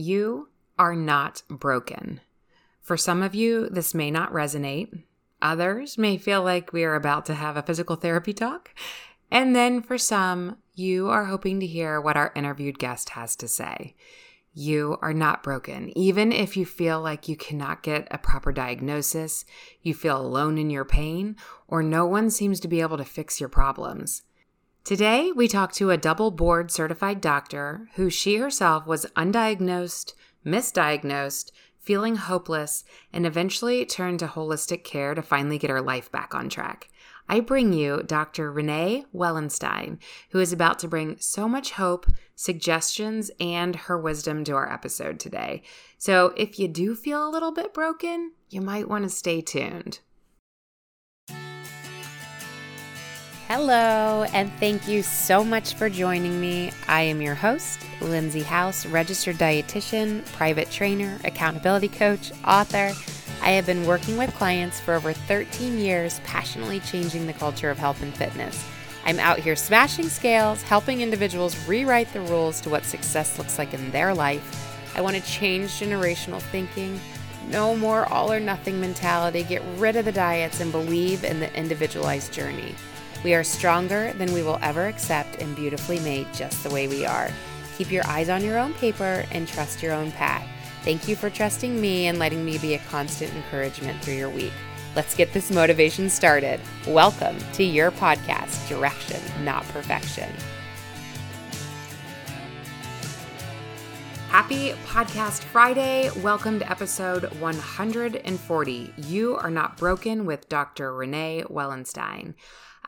You are not broken. For some of you, this may not resonate. Others may feel like we are about to have a physical therapy talk. And then for some, you are hoping to hear what our interviewed guest has to say. You are not broken. Even if you feel like you cannot get a proper diagnosis, you feel alone in your pain, or no one seems to be able to fix your problems. Today, we talk to a double board certified doctor who she herself was undiagnosed, misdiagnosed, feeling hopeless, and eventually turned to holistic care to finally get her life back on track. I bring you Dr. Renee Wellenstein, who is about to bring so much hope, suggestions, and her wisdom to our episode today. So if you do feel a little bit broken, you might want to stay tuned. Hello, and thank you so much for joining me. I am your host, Lindsay House, registered dietitian, private trainer, accountability coach, author. I have been working with clients for over 13 years, passionately changing the culture of health and fitness. I'm out here smashing scales, helping individuals rewrite the rules to what success looks like in their life. I want to change generational thinking. No more all or nothing mentality. Get rid of the diets and believe in the individualized journey. We are stronger than we will ever accept and beautifully made just the way we are. Keep your eyes on your own paper and trust your own path. Thank you for trusting me and letting me be a constant encouragement through your week. Let's get this motivation started. Welcome to your podcast, Direction, Not Perfection. Happy Podcast Friday. Welcome to episode 140. You are not broken with Dr. Renee Wellenstein.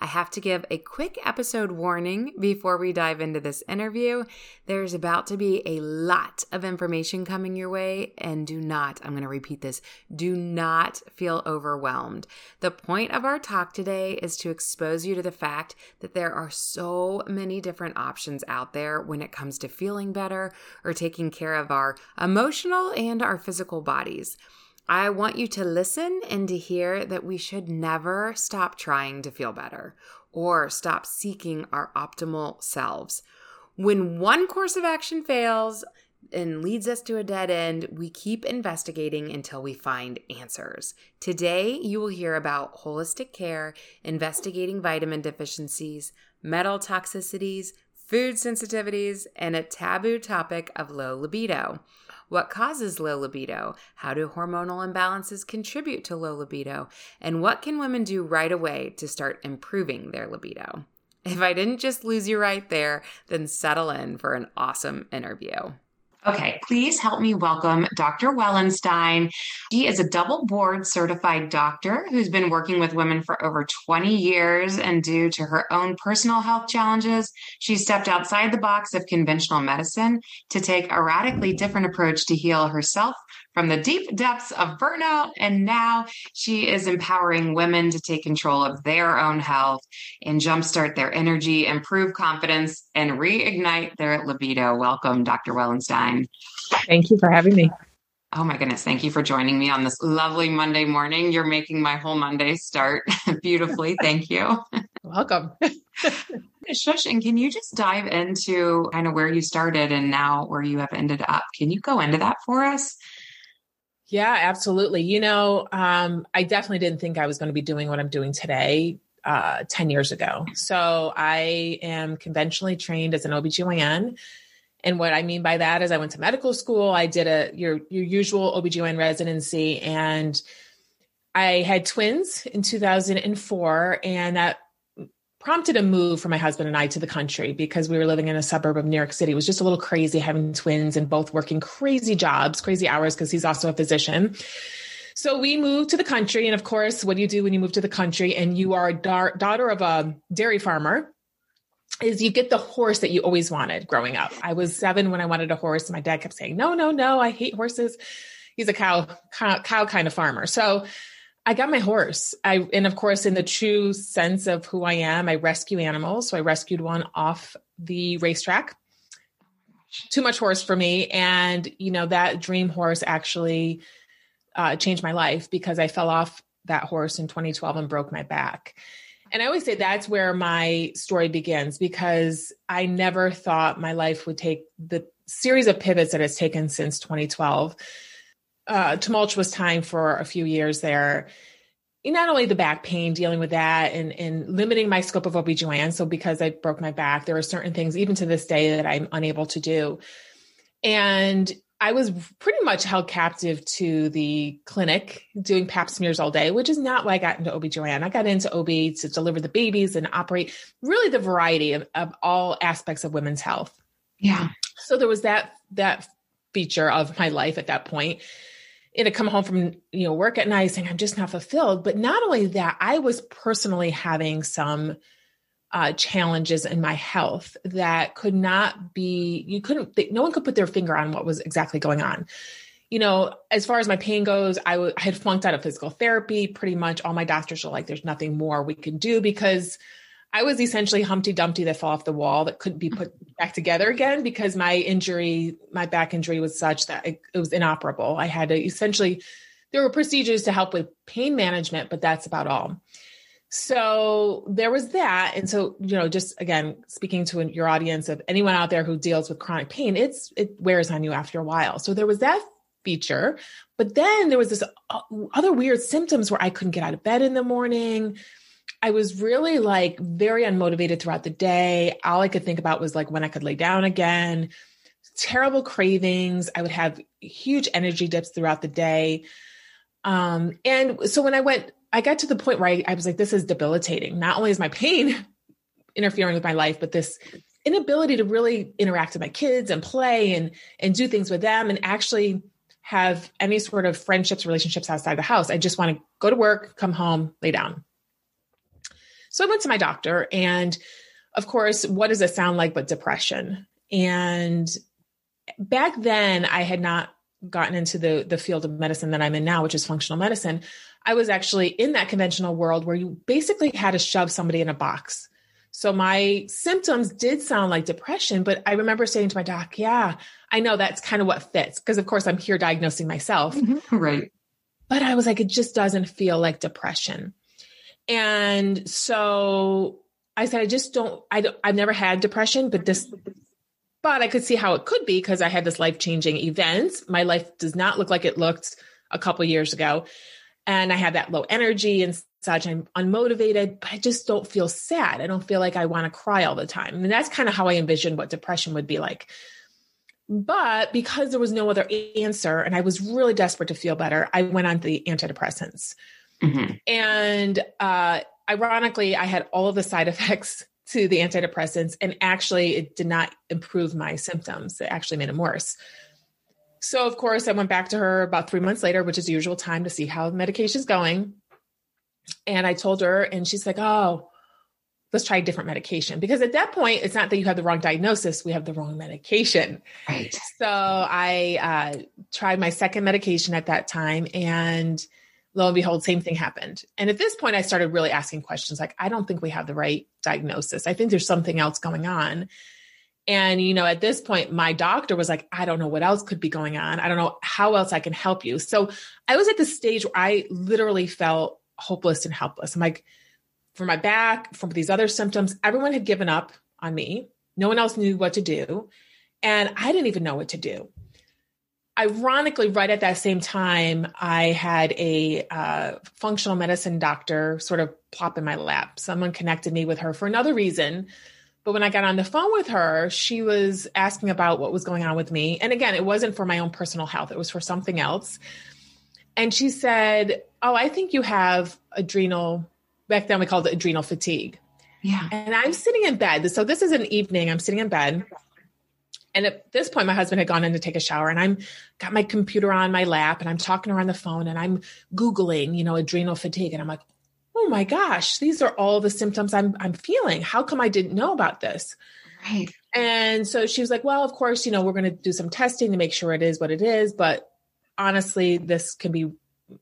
I have to give a quick episode warning before we dive into this interview. There's about to be a lot of information coming your way, and do not, I'm going to repeat this, do not feel overwhelmed. The point of our talk today is to expose you to the fact that there are so many different options out there when it comes to feeling better or taking care of our emotional and our physical bodies. I want you to listen and to hear that we should never stop trying to feel better or stop seeking our optimal selves. When one course of action fails and leads us to a dead end, we keep investigating until we find answers. Today, you will hear about holistic care, investigating vitamin deficiencies, metal toxicities, food sensitivities, and a taboo topic of low libido. What causes low libido? How do hormonal imbalances contribute to low libido? And what can women do right away to start improving their libido? If I didn't just lose you right there, then settle in for an awesome interview. Okay, please help me welcome Dr. Wellenstein. She is a double board certified doctor who's been working with women for over 20 years. And due to her own personal health challenges, she stepped outside the box of conventional medicine to take a radically different approach to heal herself from the deep depths of burnout. And now she is empowering women to take control of their own health and jumpstart their energy, improve confidence, and reignite their libido. Welcome, Dr. Wellenstein. Thank you for having me. Oh my goodness. Thank you for joining me on this lovely Monday morning. You're making my whole Monday start beautifully. Thank you. Welcome. Shush, and can you just dive into kind of where you started and now where you have ended up? Can you go into that for us? Yeah, absolutely. You know, um, I definitely didn't think I was going to be doing what I'm doing today uh, 10 years ago. So I am conventionally trained as an OBGYN. And what I mean by that is I went to medical school. I did a your your usual OBGYN residency and I had twins in 2004 and that prompted a move for my husband and I to the country because we were living in a suburb of New York City. It was just a little crazy having twins and both working crazy jobs, crazy hours because he's also a physician. So we moved to the country. And of course, what do you do when you move to the country and you are a da- daughter of a dairy farmer? Is you get the horse that you always wanted growing up. I was seven when I wanted a horse. My dad kept saying, No, no, no, I hate horses. He's a cow, cow, cow kind of farmer. So I got my horse. I and of course, in the true sense of who I am, I rescue animals. So I rescued one off the racetrack. Too much horse for me, and you know that dream horse actually uh, changed my life because I fell off that horse in 2012 and broke my back. And I always say that's where my story begins because I never thought my life would take the series of pivots that it's taken since 2012. Uh, tumultuous time for a few years there. Not only the back pain, dealing with that and, and limiting my scope of OBGYN. So because I broke my back, there are certain things, even to this day, that I'm unable to do. And I was pretty much held captive to the clinic doing pap smears all day, which is not why I got into OB/GYN. I got into OB to deliver the babies and operate really the variety of, of all aspects of women's health. Yeah. So there was that that feature of my life at that point. To come home from you know work at night saying I'm just not fulfilled. But not only that, I was personally having some uh, challenges in my health that could not be, you couldn't, no one could put their finger on what was exactly going on. You know, as far as my pain goes, I, w- I had flunked out of physical therapy. Pretty much all my doctors were like, there's nothing more we can do because I was essentially Humpty Dumpty that fell off the wall that couldn't be put back together again because my injury, my back injury was such that it, it was inoperable. I had to essentially, there were procedures to help with pain management, but that's about all. So there was that. And so, you know, just again, speaking to your audience of anyone out there who deals with chronic pain, it's, it wears on you after a while. So there was that feature. But then there was this uh, other weird symptoms where I couldn't get out of bed in the morning. I was really like very unmotivated throughout the day. All I could think about was like when I could lay down again, terrible cravings. I would have huge energy dips throughout the day. Um, and so when I went I got to the point where I, I was like, this is debilitating. Not only is my pain interfering with my life, but this inability to really interact with my kids and play and and do things with them and actually have any sort of friendships, relationships outside the house. I just want to go to work, come home, lay down. So I went to my doctor and of course, what does it sound like but depression? And back then I had not gotten into the the field of medicine that I'm in now, which is functional medicine. I was actually in that conventional world where you basically had to shove somebody in a box. So my symptoms did sound like depression, but I remember saying to my doc, yeah, I know that's kind of what fits. Cause of course I'm here diagnosing myself. Mm-hmm. Right. But I was like, it just doesn't feel like depression. And so I said, I just don't, I don't, I've never had depression, but this, but I could see how it could be because I had this life changing event. My life does not look like it looked a couple years ago and I have that low energy and such. I'm unmotivated, but I just don't feel sad. I don't feel like I want to cry all the time. And that's kind of how I envisioned what depression would be like. But because there was no other answer and I was really desperate to feel better, I went on the antidepressants. Mm-hmm. And uh, ironically, I had all of the side effects to the antidepressants, and actually, it did not improve my symptoms. It actually made them worse. So, of course, I went back to her about three months later, which is the usual time to see how the medication's going. And I told her, and she's like, oh, let's try a different medication. Because at that point, it's not that you have the wrong diagnosis, we have the wrong medication. Right. So I uh, tried my second medication at that time, and lo and behold, same thing happened. And at this point, I started really asking questions like, I don't think we have the right diagnosis. I think there's something else going on. And, you know, at this point, my doctor was like, I don't know what else could be going on. I don't know how else I can help you. So I was at the stage where I literally felt hopeless and helpless. I'm like, for my back, from these other symptoms, everyone had given up on me. No one else knew what to do. And I didn't even know what to do. Ironically, right at that same time, I had a uh, functional medicine doctor sort of plop in my lap. Someone connected me with her for another reason but when I got on the phone with her, she was asking about what was going on with me. And again, it wasn't for my own personal health, it was for something else. And she said, Oh, I think you have adrenal, back then we called it adrenal fatigue. Yeah. And I'm sitting in bed. So this is an evening, I'm sitting in bed. And at this point, my husband had gone in to take a shower, and I'm got my computer on my lap, and I'm talking to her on the phone, and I'm googling, you know, adrenal fatigue, and I'm like, oh my gosh, these are all the symptoms I'm I'm feeling. How come I didn't know about this? Right. And so she was like, well, of course, you know, we're going to do some testing to make sure it is what it is, but honestly, this can be,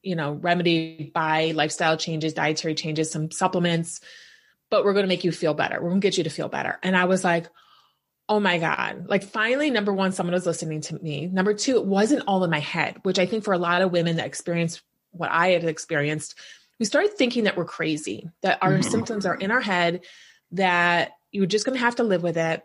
you know, remedied by lifestyle changes, dietary changes, some supplements, but we're going to make you feel better. We're going to get you to feel better. And I was like, oh my God. Like finally, number one, someone was listening to me. Number two, it wasn't all in my head, which I think for a lot of women that experience what I had experienced, we started thinking that we're crazy, that our mm-hmm. symptoms are in our head, that you're just going to have to live with it.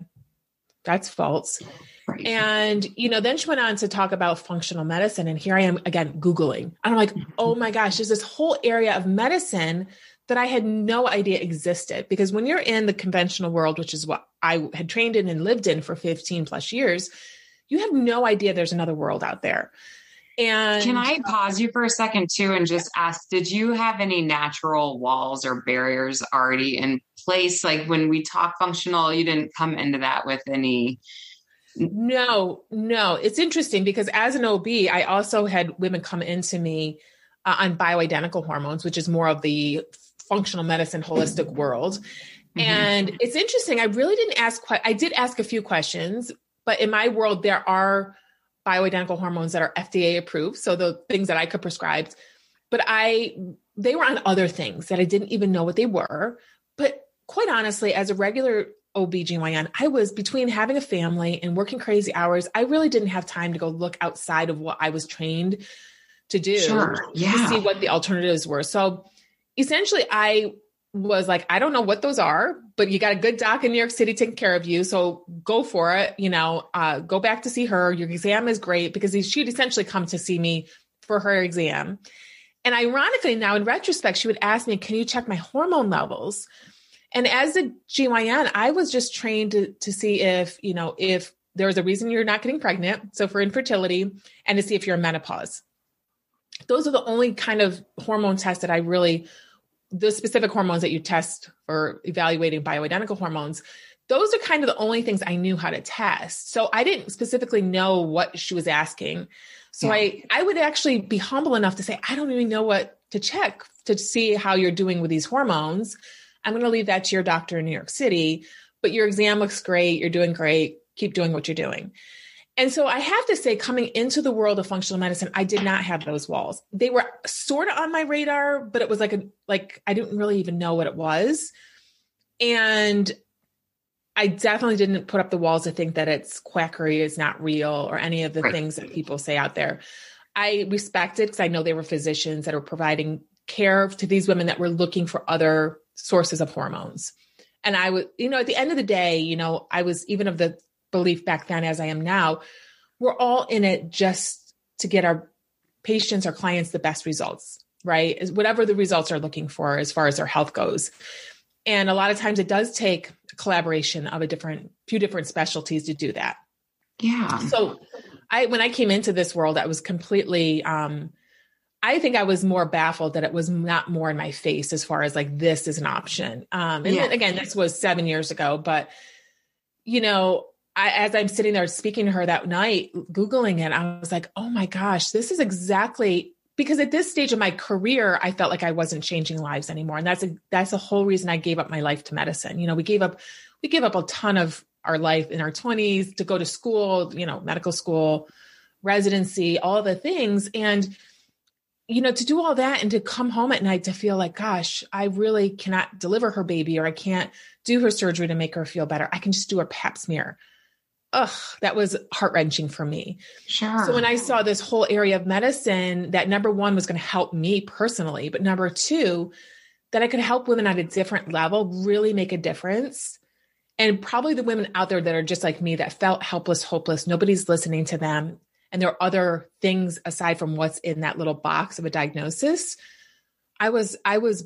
That's false. Right. And, you know, then she went on to talk about functional medicine. And here I am again, Googling. And I'm like, mm-hmm. oh my gosh, there's this whole area of medicine that I had no idea existed. Because when you're in the conventional world, which is what I had trained in and lived in for 15 plus years, you have no idea there's another world out there. And can I pause you for a second too and just ask, did you have any natural walls or barriers already in place? Like when we talk functional, you didn't come into that with any no, no. It's interesting because as an OB, I also had women come into me uh, on bioidentical hormones, which is more of the functional medicine holistic world. Mm-hmm. And it's interesting. I really didn't ask quite, I did ask a few questions, but in my world, there are bioidentical hormones that are FDA approved. So the things that I could prescribe, but I, they were on other things that I didn't even know what they were. But quite honestly, as a regular OBGYN, I was between having a family and working crazy hours. I really didn't have time to go look outside of what I was trained to do sure. yeah. to see what the alternatives were. So essentially, I was like, I don't know what those are, but you got a good doc in New York City taking care of you. So go for it. You know, uh, go back to see her. Your exam is great because she'd essentially come to see me for her exam. And ironically, now in retrospect, she would ask me, Can you check my hormone levels? And as a GYN, I was just trained to, to see if, you know, if there was a reason you're not getting pregnant. So for infertility and to see if you're in menopause. Those are the only kind of hormone tests that I really, the specific hormones that you test for evaluating bioidentical hormones, those are kind of the only things I knew how to test. So I didn't specifically know what she was asking. So yeah. I, I would actually be humble enough to say, I don't even know what to check to see how you're doing with these hormones. I'm going to leave that to your doctor in New York City, but your exam looks great. You're doing great. Keep doing what you're doing. And so I have to say, coming into the world of functional medicine, I did not have those walls. They were sort of on my radar, but it was like a like I didn't really even know what it was. And I definitely didn't put up the walls to think that it's quackery, is not real, or any of the right. things that people say out there. I respected because I know they were physicians that are providing care to these women that were looking for other sources of hormones. And I would, you know, at the end of the day, you know, I was even of the belief back then as I am now, we're all in it just to get our patients, our clients the best results, right? Whatever the results are looking for as far as their health goes. And a lot of times it does take collaboration of a different few different specialties to do that. Yeah. So I when I came into this world, I was completely um I think I was more baffled that it was not more in my face as far as like this is an option. Um, and yeah. then, again, this was seven years ago, but you know, I, as I'm sitting there speaking to her that night, googling it, I was like, oh my gosh, this is exactly because at this stage of my career, I felt like I wasn't changing lives anymore, and that's a that's the whole reason I gave up my life to medicine. You know, we gave up we gave up a ton of our life in our 20s to go to school, you know, medical school, residency, all the things, and you know, to do all that and to come home at night to feel like, gosh, I really cannot deliver her baby or I can't do her surgery to make her feel better. I can just do her pap smear. Ugh, that was heart wrenching for me. Sure. So when I saw this whole area of medicine, that number one was going to help me personally, but number two, that I could help women at a different level really make a difference. And probably the women out there that are just like me that felt helpless, hopeless, nobody's listening to them and there are other things aside from what's in that little box of a diagnosis i was i was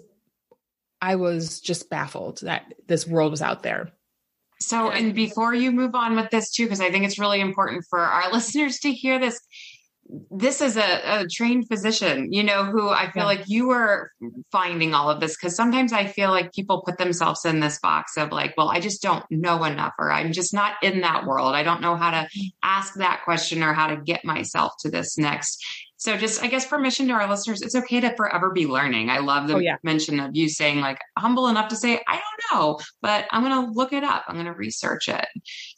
i was just baffled that this world was out there so and before you move on with this too because i think it's really important for our listeners to hear this this is a, a, trained physician, you know, who I feel yeah. like you were finding all of this because sometimes I feel like people put themselves in this box of like, well, I just don't know enough, or I'm just not in that world. I don't know how to mm-hmm. ask that question or how to get myself to this next. So just, I guess, permission to our listeners, it's okay to forever be learning. I love the oh, yeah. mention of you saying like humble enough to say, I don't know, but I'm going to look it up. I'm going to research it.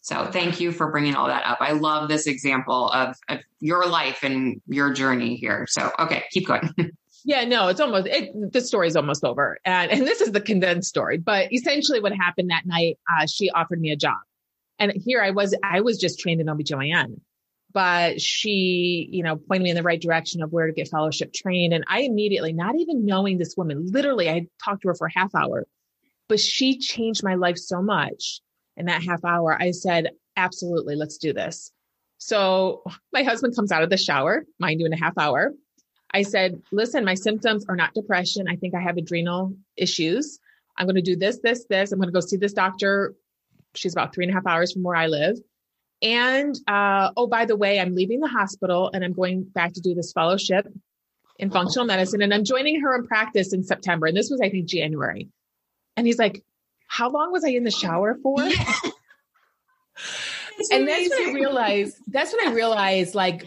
So thank you for bringing all that up. I love this example of, of your life and your journey here. So, okay, keep going. Yeah, no, it's almost it, the story's almost over, and and this is the condensed story. But essentially, what happened that night, uh, she offered me a job, and here I was. I was just trained in OBGYN, but she, you know, pointed me in the right direction of where to get fellowship trained. And I immediately, not even knowing this woman, literally, I talked to her for a half hour, but she changed my life so much in that half hour. I said, absolutely, let's do this. So my husband comes out of the shower, mind you, in a half hour. I said, listen, my symptoms are not depression. I think I have adrenal issues. I'm going to do this, this, this. I'm going to go see this doctor. She's about three and a half hours from where I live. And uh, oh, by the way, I'm leaving the hospital and I'm going back to do this fellowship in functional medicine. And I'm joining her in practice in September. And this was, I think, January. And he's like, How long was I in the shower for? and that's when I realized, that's when I realized like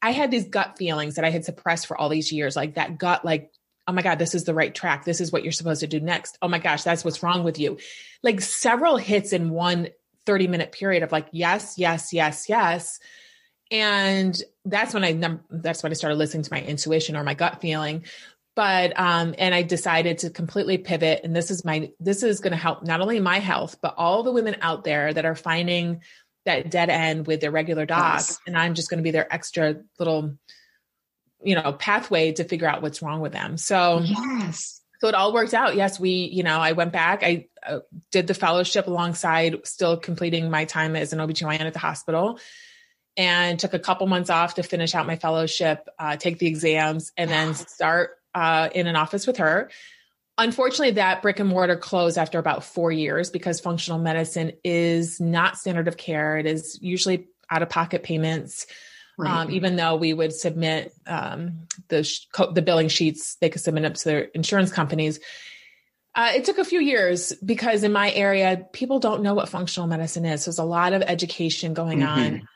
I had these gut feelings that I had suppressed for all these years, like that gut, like, oh my God, this is the right track. This is what you're supposed to do next. Oh my gosh, that's what's wrong with you. Like several hits in one 30 minute period of like, yes, yes, yes, yes. And that's when I, that's when I started listening to my intuition or my gut feeling. But, um, and I decided to completely pivot. And this is my, this is going to help not only my health, but all the women out there that are finding that dead end with their regular docs. Yes. And I'm just going to be their extra little, you know, pathway to figure out what's wrong with them. So, yes. So it all worked out. Yes, we, you know, I went back. I uh, did the fellowship alongside still completing my time as an OBGYN at the hospital and took a couple months off to finish out my fellowship, uh, take the exams, and then start uh, in an office with her. Unfortunately, that brick and mortar closed after about four years because functional medicine is not standard of care. It is usually out of pocket payments. Right. Um, even though we would submit um, the sh- the billing sheets, they could submit up to their insurance companies. Uh, it took a few years because in my area, people don't know what functional medicine is. So there's a lot of education going mm-hmm. on.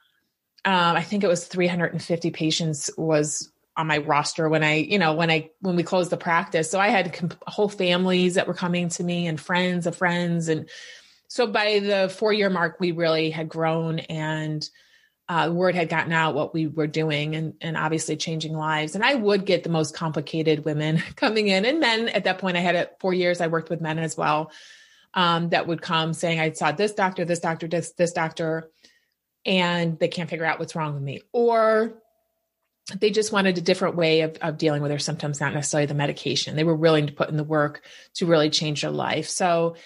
Um, I think it was 350 patients was on my roster when I, you know, when I when we closed the practice. So I had comp- whole families that were coming to me and friends of friends, and so by the four year mark, we really had grown and uh, word had gotten out what we were doing and, and obviously changing lives. And I would get the most complicated women coming in and men at that point. I had it four years. I worked with men as well um, that would come saying, I saw this doctor, this doctor, this, this doctor, and they can't figure out what's wrong with me. Or they just wanted a different way of, of dealing with their symptoms, not necessarily the medication. They were willing to put in the work to really change their life. So,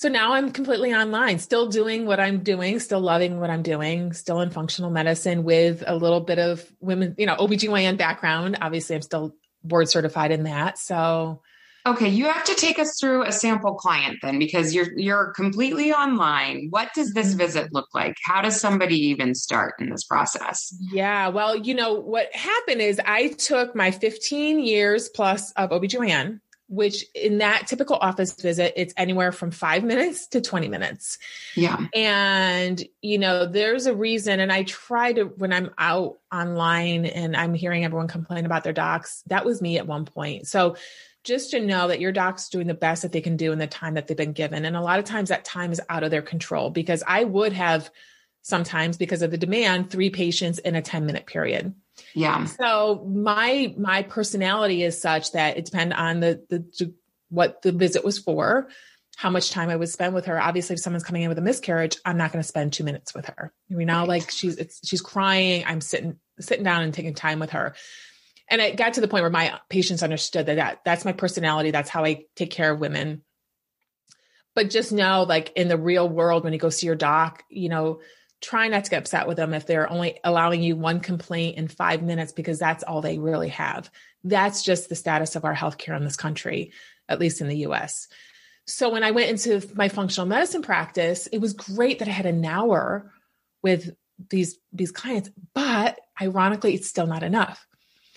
so now I'm completely online, still doing what I'm doing, still loving what I'm doing, still in functional medicine with a little bit of women, you know, OBGYN background. Obviously, I'm still board certified in that. So Okay, you have to take us through a sample client then because you're you're completely online. What does this visit look like? How does somebody even start in this process? Yeah, well, you know, what happened is I took my 15 years plus of OBGYN, which in that typical office visit, it's anywhere from five minutes to 20 minutes. Yeah. And, you know, there's a reason. And I try to, when I'm out online and I'm hearing everyone complain about their docs, that was me at one point. So just to know that your doc's doing the best that they can do in the time that they've been given. And a lot of times that time is out of their control because I would have sometimes because of the demand, three patients in a 10 minute period. Yeah. So my my personality is such that it depends on the the what the visit was for, how much time I would spend with her. Obviously, if someone's coming in with a miscarriage, I'm not going to spend two minutes with her. You know, like she's she's crying. I'm sitting sitting down and taking time with her and it got to the point where my patients understood that, that that's my personality that's how i take care of women but just know like in the real world when you go see your doc you know try not to get upset with them if they're only allowing you one complaint in five minutes because that's all they really have that's just the status of our healthcare in this country at least in the us so when i went into my functional medicine practice it was great that i had an hour with these these clients but ironically it's still not enough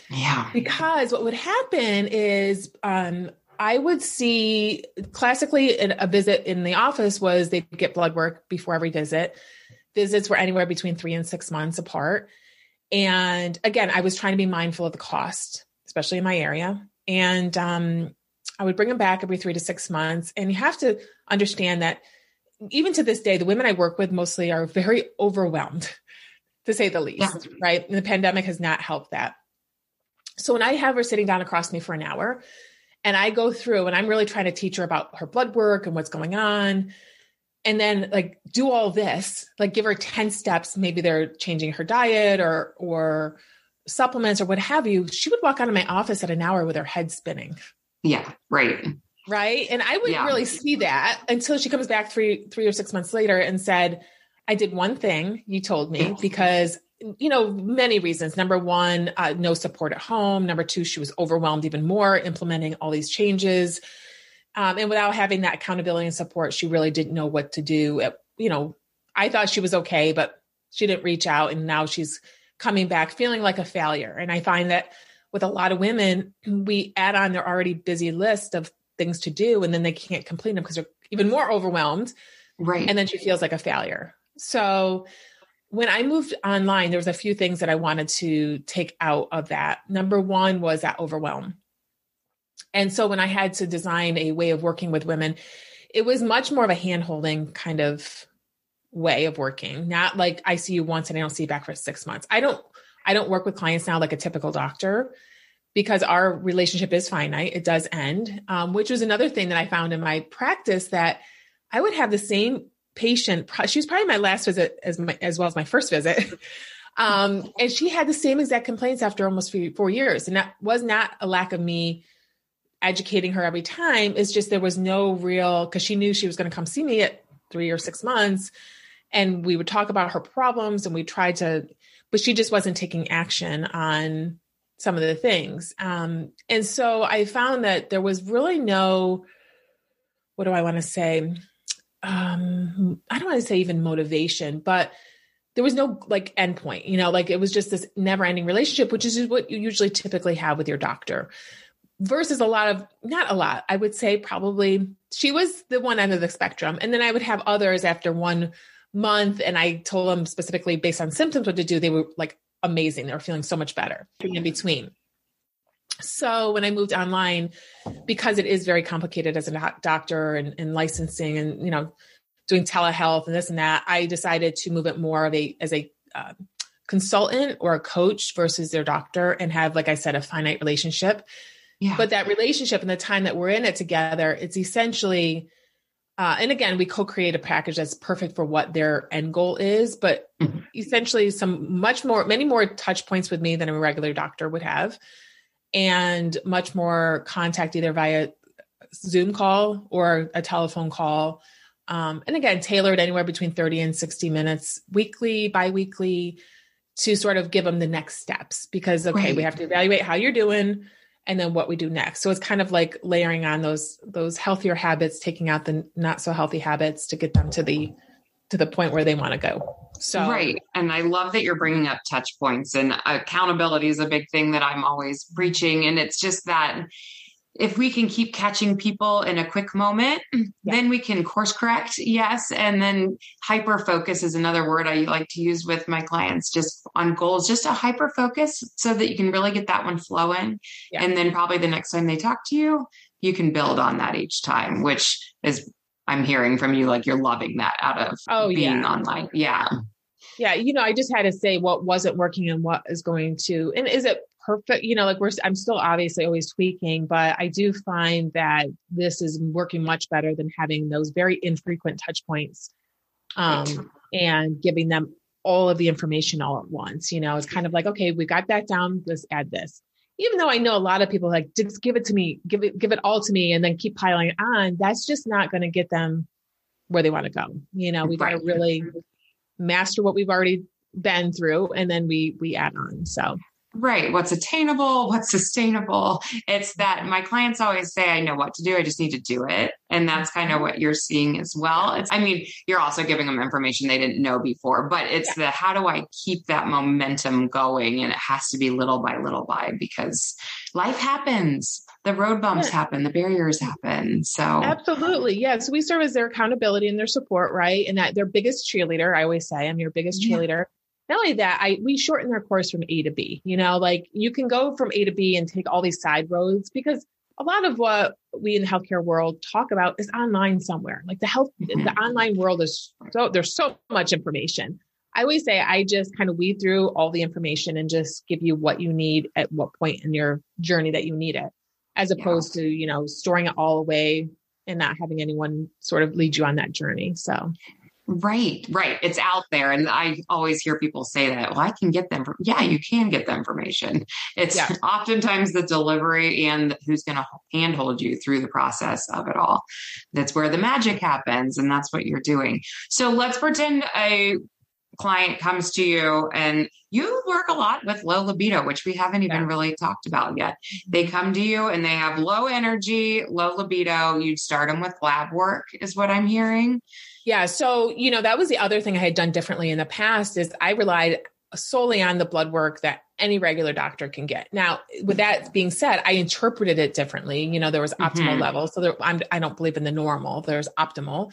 yeah. Because what would happen is um, I would see classically a visit in the office was they'd get blood work before every visit. Visits were anywhere between three and six months apart. And again, I was trying to be mindful of the cost, especially in my area. And um, I would bring them back every three to six months. And you have to understand that even to this day, the women I work with mostly are very overwhelmed, to say the least, yeah. right? And the pandemic has not helped that. So when I have her sitting down across me for an hour and I go through and I'm really trying to teach her about her blood work and what's going on, and then like do all this, like give her 10 steps, maybe they're changing her diet or or supplements or what have you, she would walk out of my office at an hour with her head spinning. Yeah, right. Right. And I wouldn't yeah. really see that until she comes back three, three or six months later and said, I did one thing you told me because you know many reasons number one uh, no support at home number two she was overwhelmed even more implementing all these changes um, and without having that accountability and support she really didn't know what to do it, you know i thought she was okay but she didn't reach out and now she's coming back feeling like a failure and i find that with a lot of women we add on their already busy list of things to do and then they can't complete them because they're even more overwhelmed right and then she feels like a failure so when I moved online, there was a few things that I wanted to take out of that. Number one was that overwhelm. And so when I had to design a way of working with women, it was much more of a hand-holding kind of way of working. Not like I see you once and I don't see you back for six months. I don't I don't work with clients now like a typical doctor because our relationship is finite. It does end, um, which was another thing that I found in my practice that I would have the same patient. She was probably my last visit as my, as well as my first visit. Um, and she had the same exact complaints after almost four years. And that was not a lack of me educating her every time. It's just there was no real, because she knew she was going to come see me at three or six months. And we would talk about her problems and we tried to, but she just wasn't taking action on some of the things. Um, and so I found that there was really no, what do I want to say? um i don't want to say even motivation but there was no like endpoint you know like it was just this never ending relationship which is what you usually typically have with your doctor versus a lot of not a lot i would say probably she was the one end of the spectrum. And then i would have others after one month and i told them specifically based on symptoms what to do. They were like amazing. They were feeling so much better in between. So when I moved online, because it is very complicated as a doctor and, and, licensing and you know doing telehealth and this and that, I decided to move it more of a as a uh, consultant or a coach versus their doctor and have, like I said, a finite relationship. Yeah. But that relationship and the time that we're in it together, it's essentially, uh, and again, we co-create a package that's perfect for what their end goal is, but mm-hmm. essentially some much more, many more touch points with me than a regular doctor would have and much more contact either via Zoom call or a telephone call. Um, and again, tailored anywhere between 30 and 60 minutes weekly, bi weekly to sort of give them the next steps because, okay, right. we have to evaluate how you're doing and then what we do next. So it's kind of like layering on those, those healthier habits, taking out the not so healthy habits to get them to the, to the point where they want to go. So right, and I love that you're bringing up touch points and accountability is a big thing that I'm always preaching, and it's just that if we can keep catching people in a quick moment, mm, yeah. then we can course correct. Yes. And then hyper focus is another word I like to use with my clients just on goals, just a hyper focus so that you can really get that one flowing. Yeah. And then probably the next time they talk to you, you can build on that each time, which is I'm hearing from you like you're loving that out of oh, being yeah. online. Yeah. Yeah. You know, I just had to say what wasn't working and what is going to, and is it perfect? You know, like we're, I'm still obviously always tweaking, but I do find that this is working much better than having those very infrequent touch points um, and giving them all of the information all at once. You know, it's kind of like, okay, we got that down, let's add this even though I know a lot of people like just give it to me, give it, give it all to me, and then keep piling on. That's just not going to get them where they want to go. You know, we've got to really master what we've already been through, and then we we add on. So Right. What's attainable? What's sustainable? It's that my clients always say, I know what to do. I just need to do it. And that's kind of what you're seeing as well. It's, I mean, you're also giving them information they didn't know before, but it's yeah. the how do I keep that momentum going? And it has to be little by little by because life happens. The road bumps yeah. happen, the barriers happen. So, absolutely. Yeah. So, we serve as their accountability and their support, right? And that their biggest cheerleader. I always say, I'm your biggest cheerleader not only that, I we shorten their course from A to B. You know, like you can go from A to B and take all these side roads because a lot of what we in the healthcare world talk about is online somewhere. Like the health, mm-hmm. the online world is so there's so much information. I always say I just kind of weed through all the information and just give you what you need at what point in your journey that you need it, as opposed yeah. to you know storing it all away and not having anyone sort of lead you on that journey. So Right, right. It's out there. And I always hear people say that, well, I can get them. From, Yeah, you can get the information. It's yeah. oftentimes the delivery and who's going to handhold you through the process of it all. That's where the magic happens. And that's what you're doing. So let's pretend a client comes to you and you work a lot with low libido, which we haven't even yeah. really talked about yet. Mm-hmm. They come to you and they have low energy, low libido. You'd start them with lab work, is what I'm hearing. Yeah. So, you know, that was the other thing I had done differently in the past is I relied solely on the blood work that any regular doctor can get. Now, with that being said, I interpreted it differently. You know, there was optimal mm-hmm. levels. So there, I'm, I do not believe in the normal. There's optimal.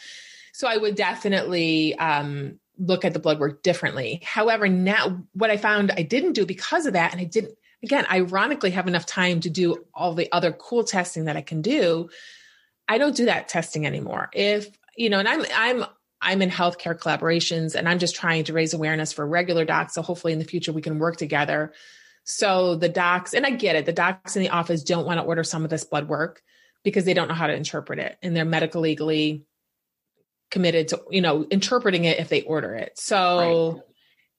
So I would definitely um, look at the blood work differently. However, now what I found I didn't do because of that, and I didn't, again, ironically have enough time to do all the other cool testing that I can do. I don't do that testing anymore. If, you know, and I'm, I'm, I'm in healthcare collaborations and I'm just trying to raise awareness for regular docs. So hopefully in the future we can work together. So the docs, and I get it, the docs in the office don't want to order some of this blood work because they don't know how to interpret it and they're medical legally committed to you know interpreting it if they order it so right.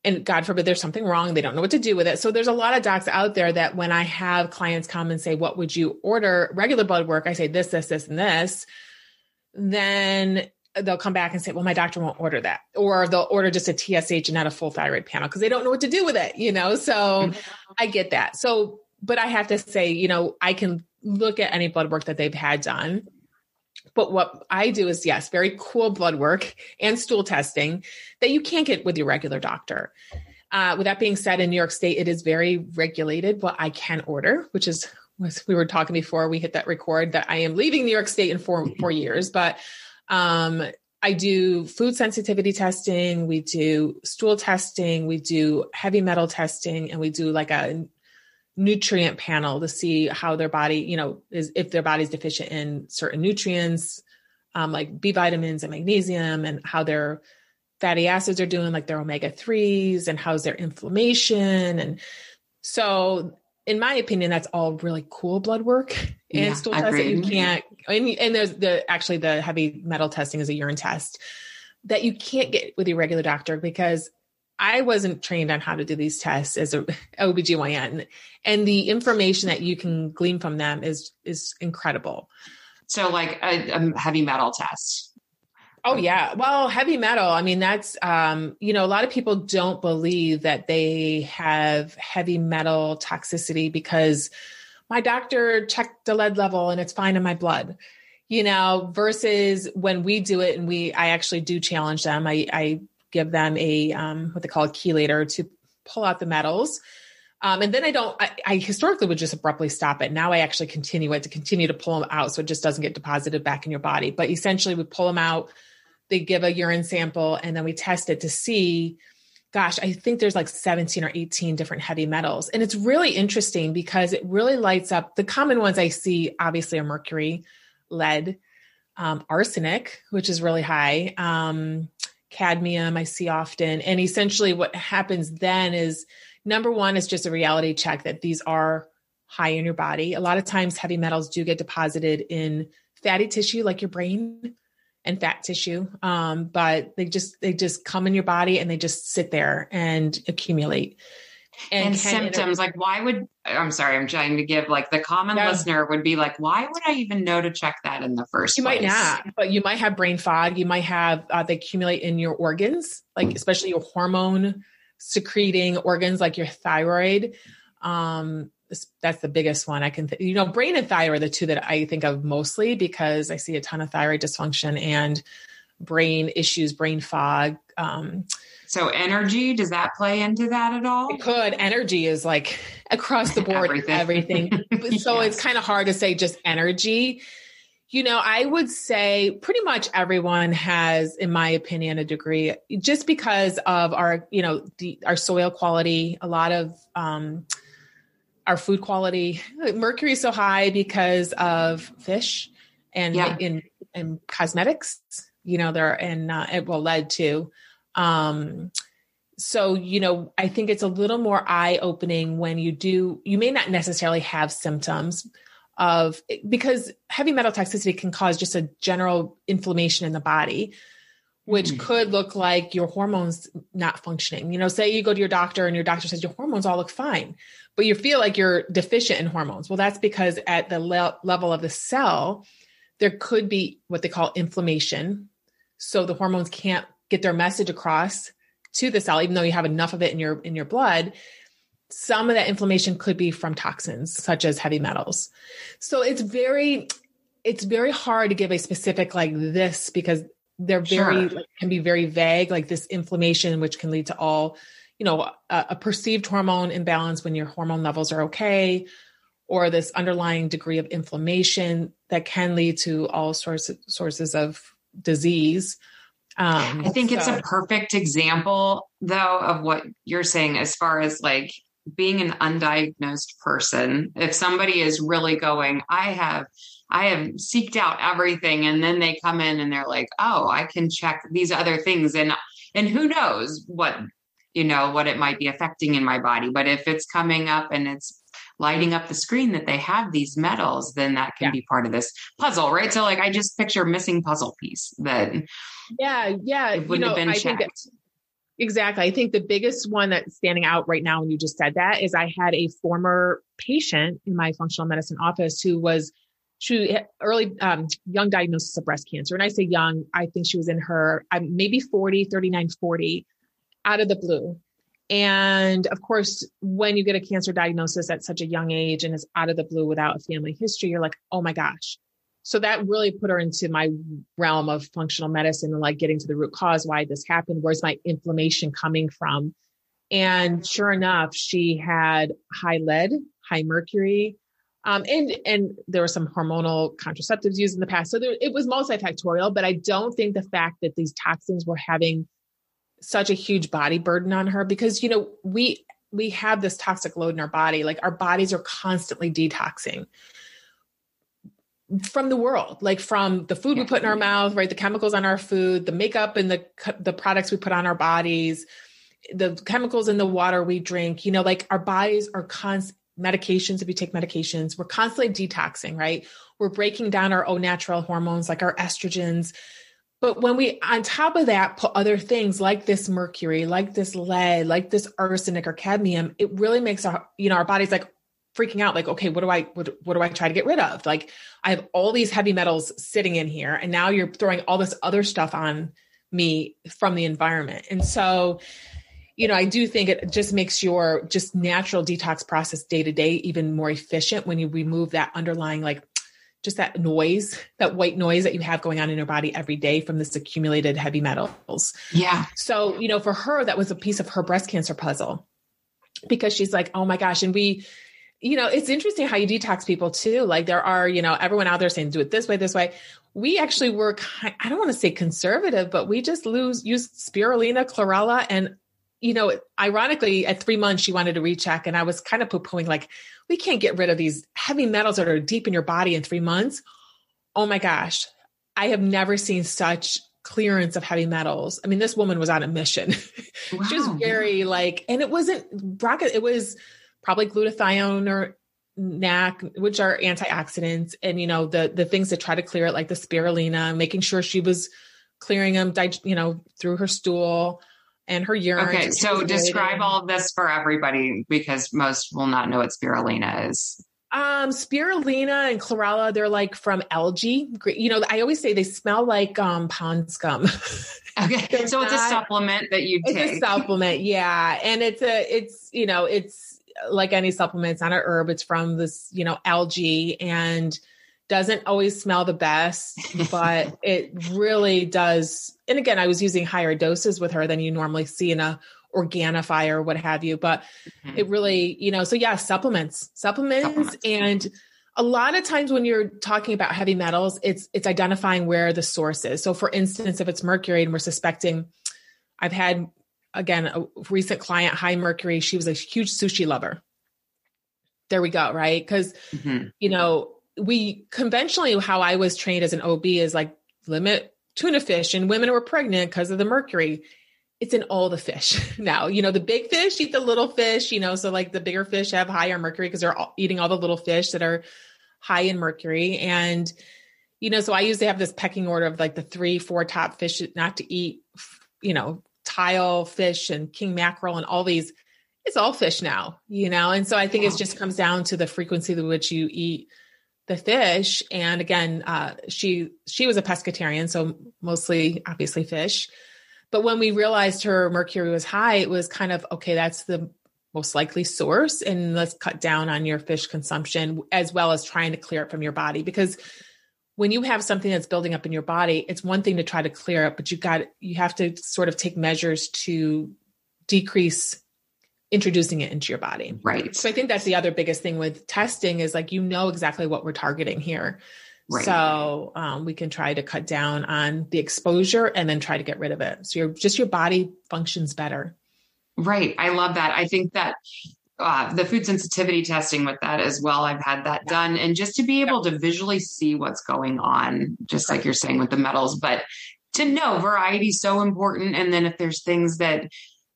and god forbid there's something wrong they don't know what to do with it so there's a lot of docs out there that when i have clients come and say what would you order regular blood work i say this this this and this then they'll come back and say well my doctor won't order that or they'll order just a tsh and not a full thyroid panel because they don't know what to do with it you know so mm-hmm. i get that so but i have to say you know i can look at any blood work that they've had done but what I do is, yes, very cool blood work and stool testing that you can't get with your regular doctor. Uh, with that being said, in New York State, it is very regulated what I can order, which is was we were talking before we hit that record that I am leaving New York State in four four years. But um, I do food sensitivity testing, we do stool testing, we do heavy metal testing, and we do like a nutrient panel to see how their body, you know, is if their body's deficient in certain nutrients, um, like B vitamins and magnesium, and how their fatty acids are doing, like their omega 3s, and how's their inflammation. And so, in my opinion, that's all really cool blood work and yeah, stool tests that you can't. And, and there's the actually the heavy metal testing is a urine test that you can't get with your regular doctor because I wasn't trained on how to do these tests as a OBGYN and the information that you can glean from them is is incredible. So like a, a heavy metal test. Oh yeah. Well, heavy metal, I mean that's um you know a lot of people don't believe that they have heavy metal toxicity because my doctor checked the lead level and it's fine in my blood you know versus when we do it and we i actually do challenge them i i give them a um, what they call a chelator to pull out the metals. Um, and then I don't, I, I, historically would just abruptly stop it. Now I actually continue it to continue to pull them out so it just doesn't get deposited back in your body. But essentially, we pull them out, they give a urine sample, and then we test it to see. Gosh, I think there's like 17 or 18 different heavy metals. And it's really interesting because it really lights up the common ones I see, obviously, are mercury, lead, um, arsenic, which is really high. Um, cadmium I see often. And essentially, what happens then is number one is just a reality check that these are high in your body. A lot of times, heavy metals do get deposited in fatty tissue, like your brain and fat tissue um, but they just they just come in your body and they just sit there and accumulate and, and symptoms inter- like why would i'm sorry i'm trying to give like the common yeah. listener would be like why would i even know to check that in the first you place? might not but you might have brain fog you might have uh, they accumulate in your organs like especially your hormone secreting organs like your thyroid um that's the biggest one i can th- you know brain and thyroid are the two that i think of mostly because i see a ton of thyroid dysfunction and brain issues brain fog um, so energy, does that play into that at all? It could. Energy is like across the board, everything. everything. so yes. it's kind of hard to say just energy. You know, I would say pretty much everyone has, in my opinion, a degree just because of our, you know, the, our soil quality, a lot of, um, our food quality. Mercury is so high because of fish and yeah. in, in cosmetics, you know, there and uh, will lead to. Um, so, you know, I think it's a little more eye opening when you do, you may not necessarily have symptoms of because heavy metal toxicity can cause just a general inflammation in the body. which mm-hmm. could look like your hormones not functioning. You know, say you go to your doctor and your doctor says your hormones all look fine, but you feel like you're deficient in hormones. Well, that's because at the le- level of the cell, there could be what they call inflammation. So the hormones can't get their message across to the cell, even though you have enough of it in your in your blood. Some of that inflammation could be from toxins such as heavy metals. So it's very it's very hard to give a specific like this because they're very sure. like, can be very vague like this inflammation which can lead to all you know a, a, perceived hormone imbalance when your hormone levels are okay or this underlying degree of inflammation that can lead to all sorts of sources of disease um, i think so. it's a perfect example though of what you're saying as far as like being an undiagnosed person if somebody is really going i have I have seeked out everything and then they come in and they're like, "Oh, I can check these other things and and who knows what you know what it might be affecting in my body, but if it's coming up and it's lighting up the screen that they have these metals, then that can yeah. be part of this puzzle, right? So like I just picture missing puzzle piece that Yeah, yeah, it wouldn't you know, have been I checked. Exactly. I think the biggest one that's standing out right now when you just said that is I had a former patient in my functional medicine office who was she early um, young diagnosis of breast cancer and i say young i think she was in her um, maybe 40 39 40 out of the blue. And of course when you get a cancer diagnosis at such a young age and it's out of the blue without a family history you're like oh my gosh. So that really put her into my realm of functional medicine and like getting to the root cause why this happened. Where's my inflammation coming from? And sure enough she had high lead high mercury um, and and there were some hormonal contraceptives used in the past, so there, it was multifactorial. But I don't think the fact that these toxins were having such a huge body burden on her, because you know we we have this toxic load in our body, like our bodies are constantly detoxing from the world, like from the food we put in our mouth, right? The chemicals on our food, the makeup and the the products we put on our bodies, the chemicals in the water we drink. You know, like our bodies are constant medications, if you take medications, we're constantly detoxing, right? We're breaking down our own natural hormones like our estrogens. But when we, on top of that, put other things like this mercury, like this lead, like this arsenic or cadmium, it really makes our, you know, our body's like freaking out, like, okay, what do I, what, what do I try to get rid of? Like, I have all these heavy metals sitting in here, and now you're throwing all this other stuff on me from the environment. And so, you know, I do think it just makes your just natural detox process day to day even more efficient when you remove that underlying like just that noise, that white noise that you have going on in your body every day from this accumulated heavy metals. Yeah. So, you know, for her, that was a piece of her breast cancer puzzle because she's like, oh my gosh. And we, you know, it's interesting how you detox people too. Like there are, you know, everyone out there saying do it this way, this way. We actually were, I don't want to say conservative, but we just lose use spirulina, chlorella, and you know, ironically, at three months, she wanted to recheck. And I was kind of poo pooing, like, we can't get rid of these heavy metals that are deep in your body in three months. Oh my gosh. I have never seen such clearance of heavy metals. I mean, this woman was on a mission. Wow. she was very like, and it wasn't rocket, it was probably glutathione or NAC, which are antioxidants, and you know, the the things that try to clear it, like the spirulina, making sure she was clearing them, you know, through her stool and her urine. Okay, so describe all of this for everybody because most will not know what spirulina is. Um, spirulina and chlorella, they're like from algae. You know, I always say they smell like um pond scum. okay, so not, it's a supplement that you take. It's a supplement, yeah, and it's a it's you know it's like any supplement. It's not a herb. It's from this you know algae and doesn't always smell the best, but it really does. And again, I was using higher doses with her than you normally see in a Organifi or what have you, but mm-hmm. it really, you know, so yeah, supplements, supplements, supplements, and a lot of times when you're talking about heavy metals, it's it's identifying where the source is. So for instance, if it's mercury and we're suspecting I've had again a recent client high mercury, she was a huge sushi lover. There we go, right? Because mm-hmm. you know, we conventionally how I was trained as an OB is like limit tuna fish and women who are pregnant because of the mercury. It's in all the fish now. You know, the big fish eat the little fish, you know, so like the bigger fish have higher mercury because they're all, eating all the little fish that are high in mercury. And, you know, so I usually have this pecking order of like the three, four top fish not to eat, you know, tile fish and king mackerel and all these. It's all fish now, you know, and so I think yeah. it just comes down to the frequency with which you eat the fish. And again, uh, she she was a pescatarian, so mostly obviously fish. But when we realized her mercury was high, it was kind of okay. That's the most likely source, and let's cut down on your fish consumption as well as trying to clear it from your body because when you have something that's building up in your body, it's one thing to try to clear it, but you got you have to sort of take measures to decrease introducing it into your body. Right. So I think that's the other biggest thing with testing is like you know exactly what we're targeting here. Right. So um, we can try to cut down on the exposure and then try to get rid of it. So your just your body functions better. Right. I love that. I think that uh, the food sensitivity testing with that as well. I've had that done. And just to be able to visually see what's going on, just like you're saying with the metals, but to know variety is so important. And then if there's things that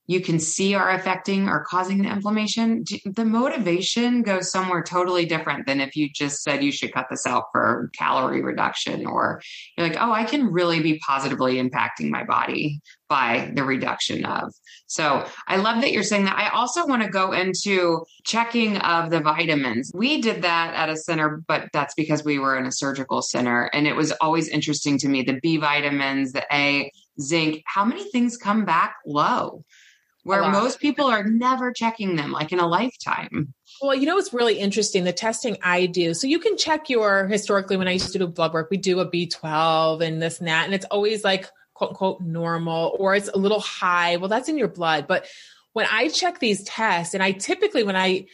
you can see are affecting or causing the inflammation, the motivation goes somewhere totally different than if you just said you should cut this out for calorie reduction, or you're like, oh, I can really be positively impacting my body by the reduction of. So I love that you're saying that. I also want to go into checking of the vitamins. We did that at a center, but that's because we were in a surgical center. And it was always interesting to me the B vitamins, the A, zinc, how many things come back low? Where most people are never checking them like in a lifetime. Well, you know, it's really interesting. The testing I do. So you can check your historically, when I used to do blood work, we do a B12 and this and that. And it's always like, quote unquote, normal or it's a little high. Well, that's in your blood. But when I check these tests, and I typically, when I,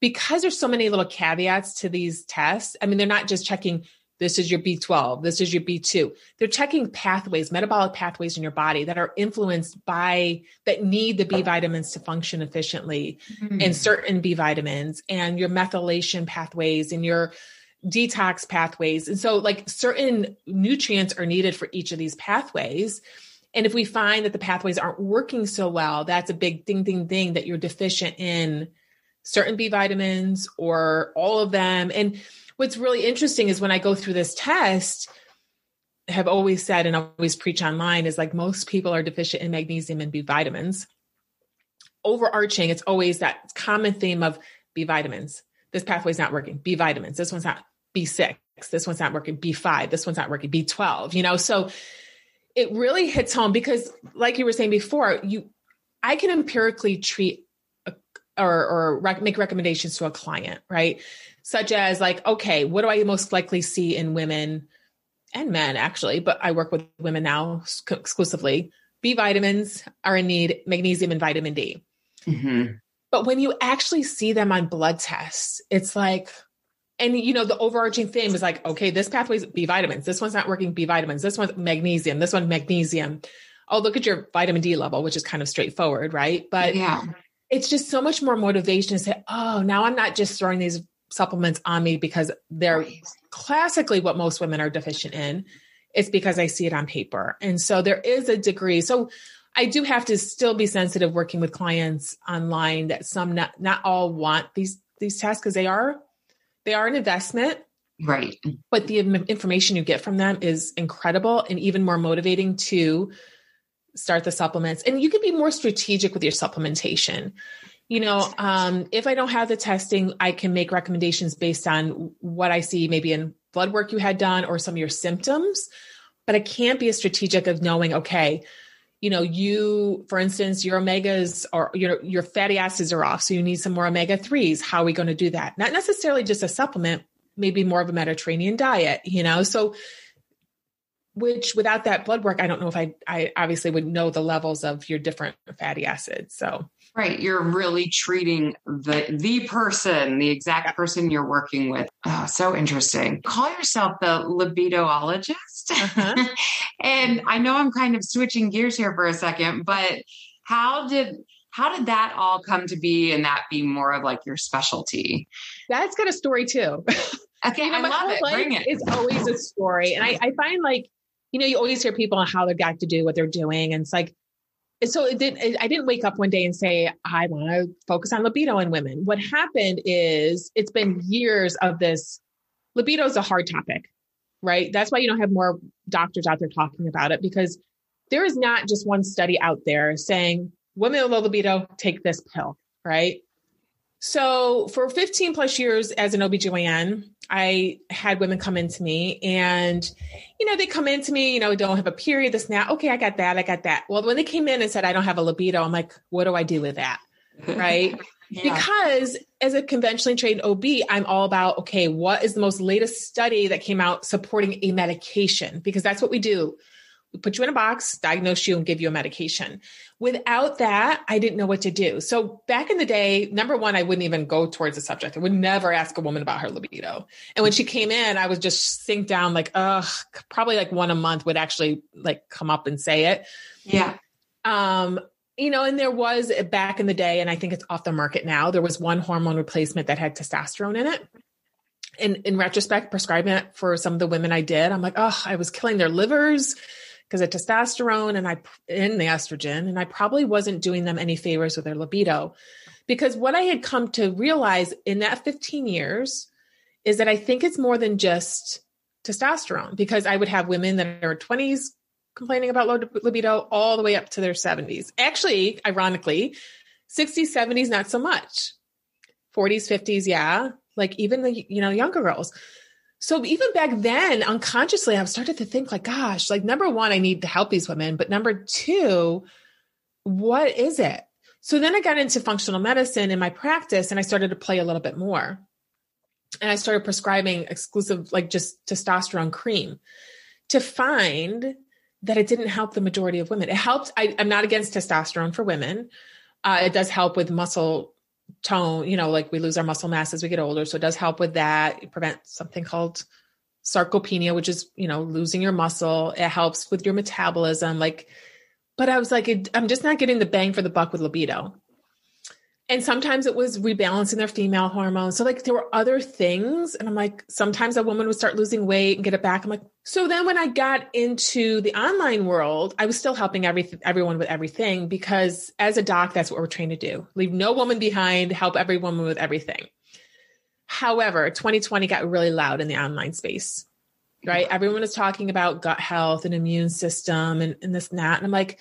because there's so many little caveats to these tests, I mean, they're not just checking this is your B12. This is your B2. They're checking pathways, metabolic pathways in your body that are influenced by, that need the B vitamins to function efficiently mm-hmm. and certain B vitamins and your methylation pathways and your detox pathways. And so, like, certain nutrients are needed for each of these pathways. And if we find that the pathways aren't working so well, that's a big ding, ding, ding that you're deficient in certain B vitamins or all of them. And what's really interesting is when I go through this test, have always said and always preach online is like most people are deficient in magnesium and B vitamins. Overarching, it's always that common theme of B vitamins. This pathway's not working. B vitamins. This one's not B6. This one's not working. B5. This one's not working. B12. You know, so it really hits home because, like you were saying before, you I can empirically treat or, or rec- make recommendations to a client, right? Such as like, okay, what do I most likely see in women and men actually, but I work with women now exclusively. B vitamins are in need, magnesium and vitamin D. Mm-hmm. But when you actually see them on blood tests, it's like, and you know, the overarching theme is like, okay, this pathway's B vitamins. This one's not working B vitamins. This one's magnesium. This one magnesium. Oh, look at your vitamin D level, which is kind of straightforward, right? But yeah, it's just so much more motivation to say, oh, now I'm not just throwing these supplements on me because they're classically what most women are deficient in. It's because I see it on paper. And so there is a degree. So I do have to still be sensitive working with clients online that some not, not all want these these tests because they are they are an investment. Right. But the information you get from them is incredible and even more motivating to start the supplements. And you can be more strategic with your supplementation you know um, if i don't have the testing i can make recommendations based on what i see maybe in blood work you had done or some of your symptoms. But i can't be a strategic of knowing okay you know you for instance your omegas or your your fatty acids are off so you need some more omega 3s how are we going to do that? Not necessarily just a supplement maybe more of a mediterranean diet you know? So which without that blood work i don't know if i i obviously would know the levels of your different fatty acids so Right. You're really treating the the person, the exact person you're working with. Oh, so interesting. Call yourself the libidologist. Uh-huh. and I know I'm kind of switching gears here for a second, but how did how did that all come to be and that be more of like your specialty? That's got a story too. Okay, you know, I love it. Bring it. It's always a story. And I, I find like, you know, you always hear people on how they got to do what they're doing. And it's like, so it did i didn't wake up one day and say i want to focus on libido in women what happened is it's been years of this libido is a hard topic right? That's why you don't have more doctors out there talking about it because there is not just one study out there saying women with low libido take this pill, right? So for 15 plus years as an OBGYN, I had women come into me and, you know, they come into me, you know, don't have a period, this now. Okay, I got that. I got that. Well, when they came in and said, I don't have a libido, I'm like, what do I do with that? Right. yeah. Because as a conventionally trained OB, I'm all about, okay, what is the most latest study that came out supporting a medication? Because that's what we do. We put you in a box, diagnose you, and give you a medication. Without that, I didn't know what to do. So back in the day, number one, I wouldn't even go towards the subject. I would never ask a woman about her libido. And when she came in, I would just sink down like, ugh, probably like one a month would actually like come up and say it. Yeah. Um, you know, and there was back in the day, and I think it's off the market now, there was one hormone replacement that had testosterone in it. And in retrospect, prescribing it for some of the women I did, I'm like, oh, I was killing their livers because of testosterone and I in the estrogen, and I probably wasn't doing them any favors with their libido. Because what I had come to realize in that 15 years is that I think it's more than just testosterone because I would have women that are 20s complaining about low libido all the way up to their 70s. Actually, ironically, 60s, 70s, not so much. 40s, 50s, yeah. Like even the you know younger girls. So even back then, unconsciously, I've started to think like, gosh, like number one, I need to help these women. But number two, what is it? So then I got into functional medicine in my practice and I started to play a little bit more. And I started prescribing exclusive, like just testosterone cream to find that it didn't help the majority of women. It helped. I, am not against testosterone for women. Uh, it does help with muscle tone, you know, like we lose our muscle mass as we get older. So it does help with that. It prevents something called sarcopenia, which is, you know, losing your muscle. It helps with your metabolism. Like, but I was like, I'm just not getting the bang for the buck with libido and sometimes it was rebalancing their female hormones. So like there were other things. And I'm like, sometimes a woman would start losing weight and get it back. I'm like, so then when I got into the online world, I was still helping every, everyone with everything because as a doc, that's what we're trained to do. Leave no woman behind, help every woman with everything. However, 2020 got really loud in the online space, right? Everyone is talking about gut health and immune system and, and this and that. And I'm like,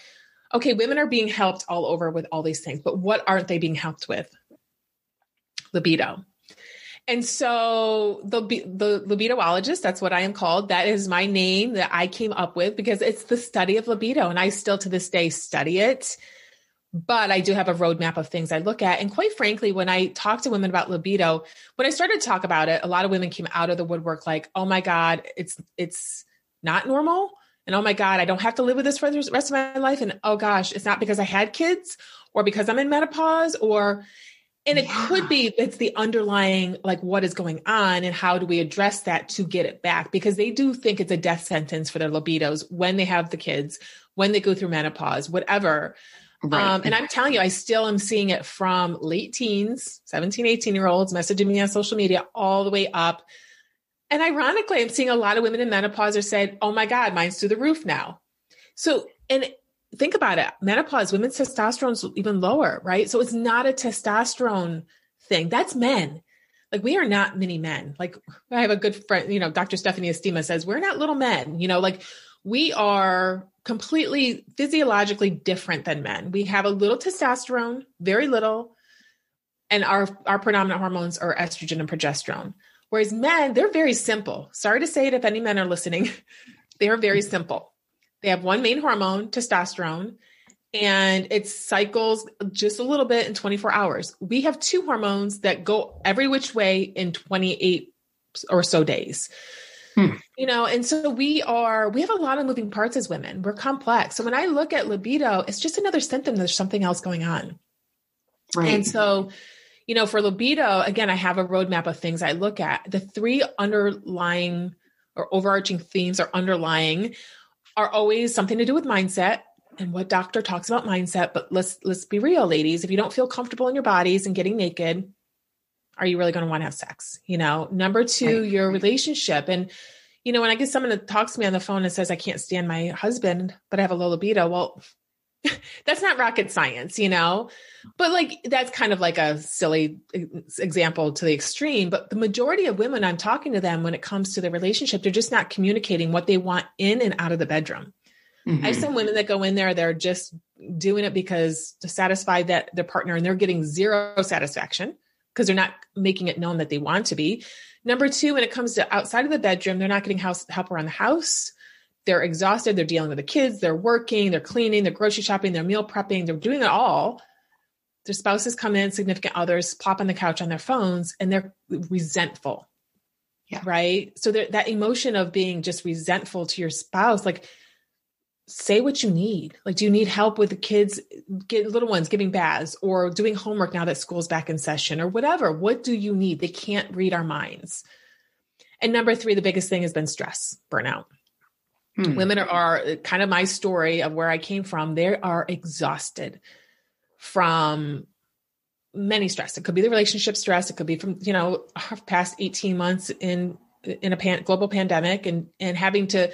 okay, women are being helped all over with all these things, but what aren't they being helped with? Libido. And so the the libidologist, that's what I am called. That is my name that I came up with because it's the study of libido, and I still to this day study it. But I do have a roadmap of things I look at. And quite frankly, when I talk to women about libido, when I started to talk about it, a lot of women came out of the woodwork like, "Oh my God, it's it's not normal." And oh my God, I don't have to live with this for the rest of my life. And oh gosh, it's not because I had kids or because I'm in menopause or, and it yeah. could be it's the underlying, like what is going on and how do we address that to get it back? Because they do think it's a death sentence for their libidos when they have the kids, when they go through menopause, whatever. Right. Um, and I'm telling you, I still am seeing it from late teens, 17, 18 year olds messaging me on social media all the way up and ironically, I'm seeing a lot of women in menopause are saying, oh my God, mine's through the roof now. So, and think about it menopause, women's testosterone's even lower, right? So it's not a testosterone thing. That's men. Like we are not mini men. Like I have a good friend, you know, Dr. Stephanie Estima says, we're not little men, you know, like we are completely physiologically different than men. We have a little testosterone, very little, and our our predominant hormones are estrogen and progesterone. Whereas men, they're very simple. Sorry to say it if any men are listening, they are very simple. They have one main hormone, testosterone, and it cycles just a little bit in 24 hours. We have two hormones that go every which way in 28 or so days. Hmm. You know, and so we are, we have a lot of moving parts as women. We're complex. So when I look at libido, it's just another symptom there's something else going on. Right. And so you know, for libido, again, I have a roadmap of things I look at. The three underlying or overarching themes or underlying are always something to do with mindset and what doctor talks about mindset. But let's let's be real, ladies. If you don't feel comfortable in your bodies and getting naked, are you really going to want to have sex? You know, number two, right. your relationship. And, you know, when I get someone that talks to me on the phone and says, I can't stand my husband, but I have a low libido, well, that's not rocket science, you know? But like, that's kind of like a silly example to the extreme. But the majority of women I'm talking to them when it comes to their relationship, they're just not communicating what they want in and out of the bedroom. Mm-hmm. I have some women that go in there, they're just doing it because to satisfy that their partner and they're getting zero satisfaction because they're not making it known that they want to be. Number two, when it comes to outside of the bedroom, they're not getting house help around the house they're exhausted. They're dealing with the kids. They're working. They're cleaning. They're grocery shopping. They're meal prepping. They're doing it all. Their spouses come in, significant others plop on the couch on their phones, and they're resentful. Yeah. Right. So that emotion of being just resentful to your spouse, like say what you need. Like, do you need help with the kids, get little ones giving baths or doing homework now that school's back in session or whatever? What do you need? They can't read our minds. And number three, the biggest thing has been stress, burnout. Hmm. Women are, are kind of my story of where I came from. They are exhausted from many stress. It could be the relationship stress. It could be from, you know, past 18 months in, in a pan, global pandemic and, and having to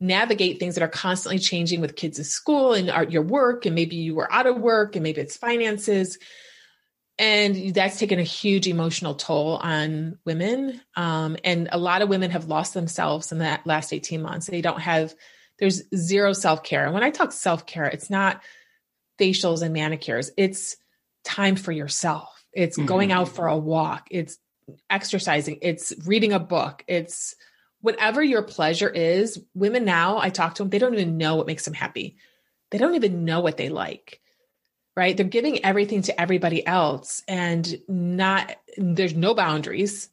navigate things that are constantly changing with kids in school and our, your work. And maybe you were out of work and maybe it's finances and that's taken a huge emotional toll on women. Um, and a lot of women have lost themselves in that last 18 months. They don't have there's zero self-care. And when i talk self-care it's not facials and manicures. It's time for yourself. It's mm-hmm. going out for a walk. It's exercising. It's reading a book. It's whatever your pleasure is. Women now i talk to them they don't even know what makes them happy. They don't even know what they like right? They're giving everything to everybody else and not, there's no boundaries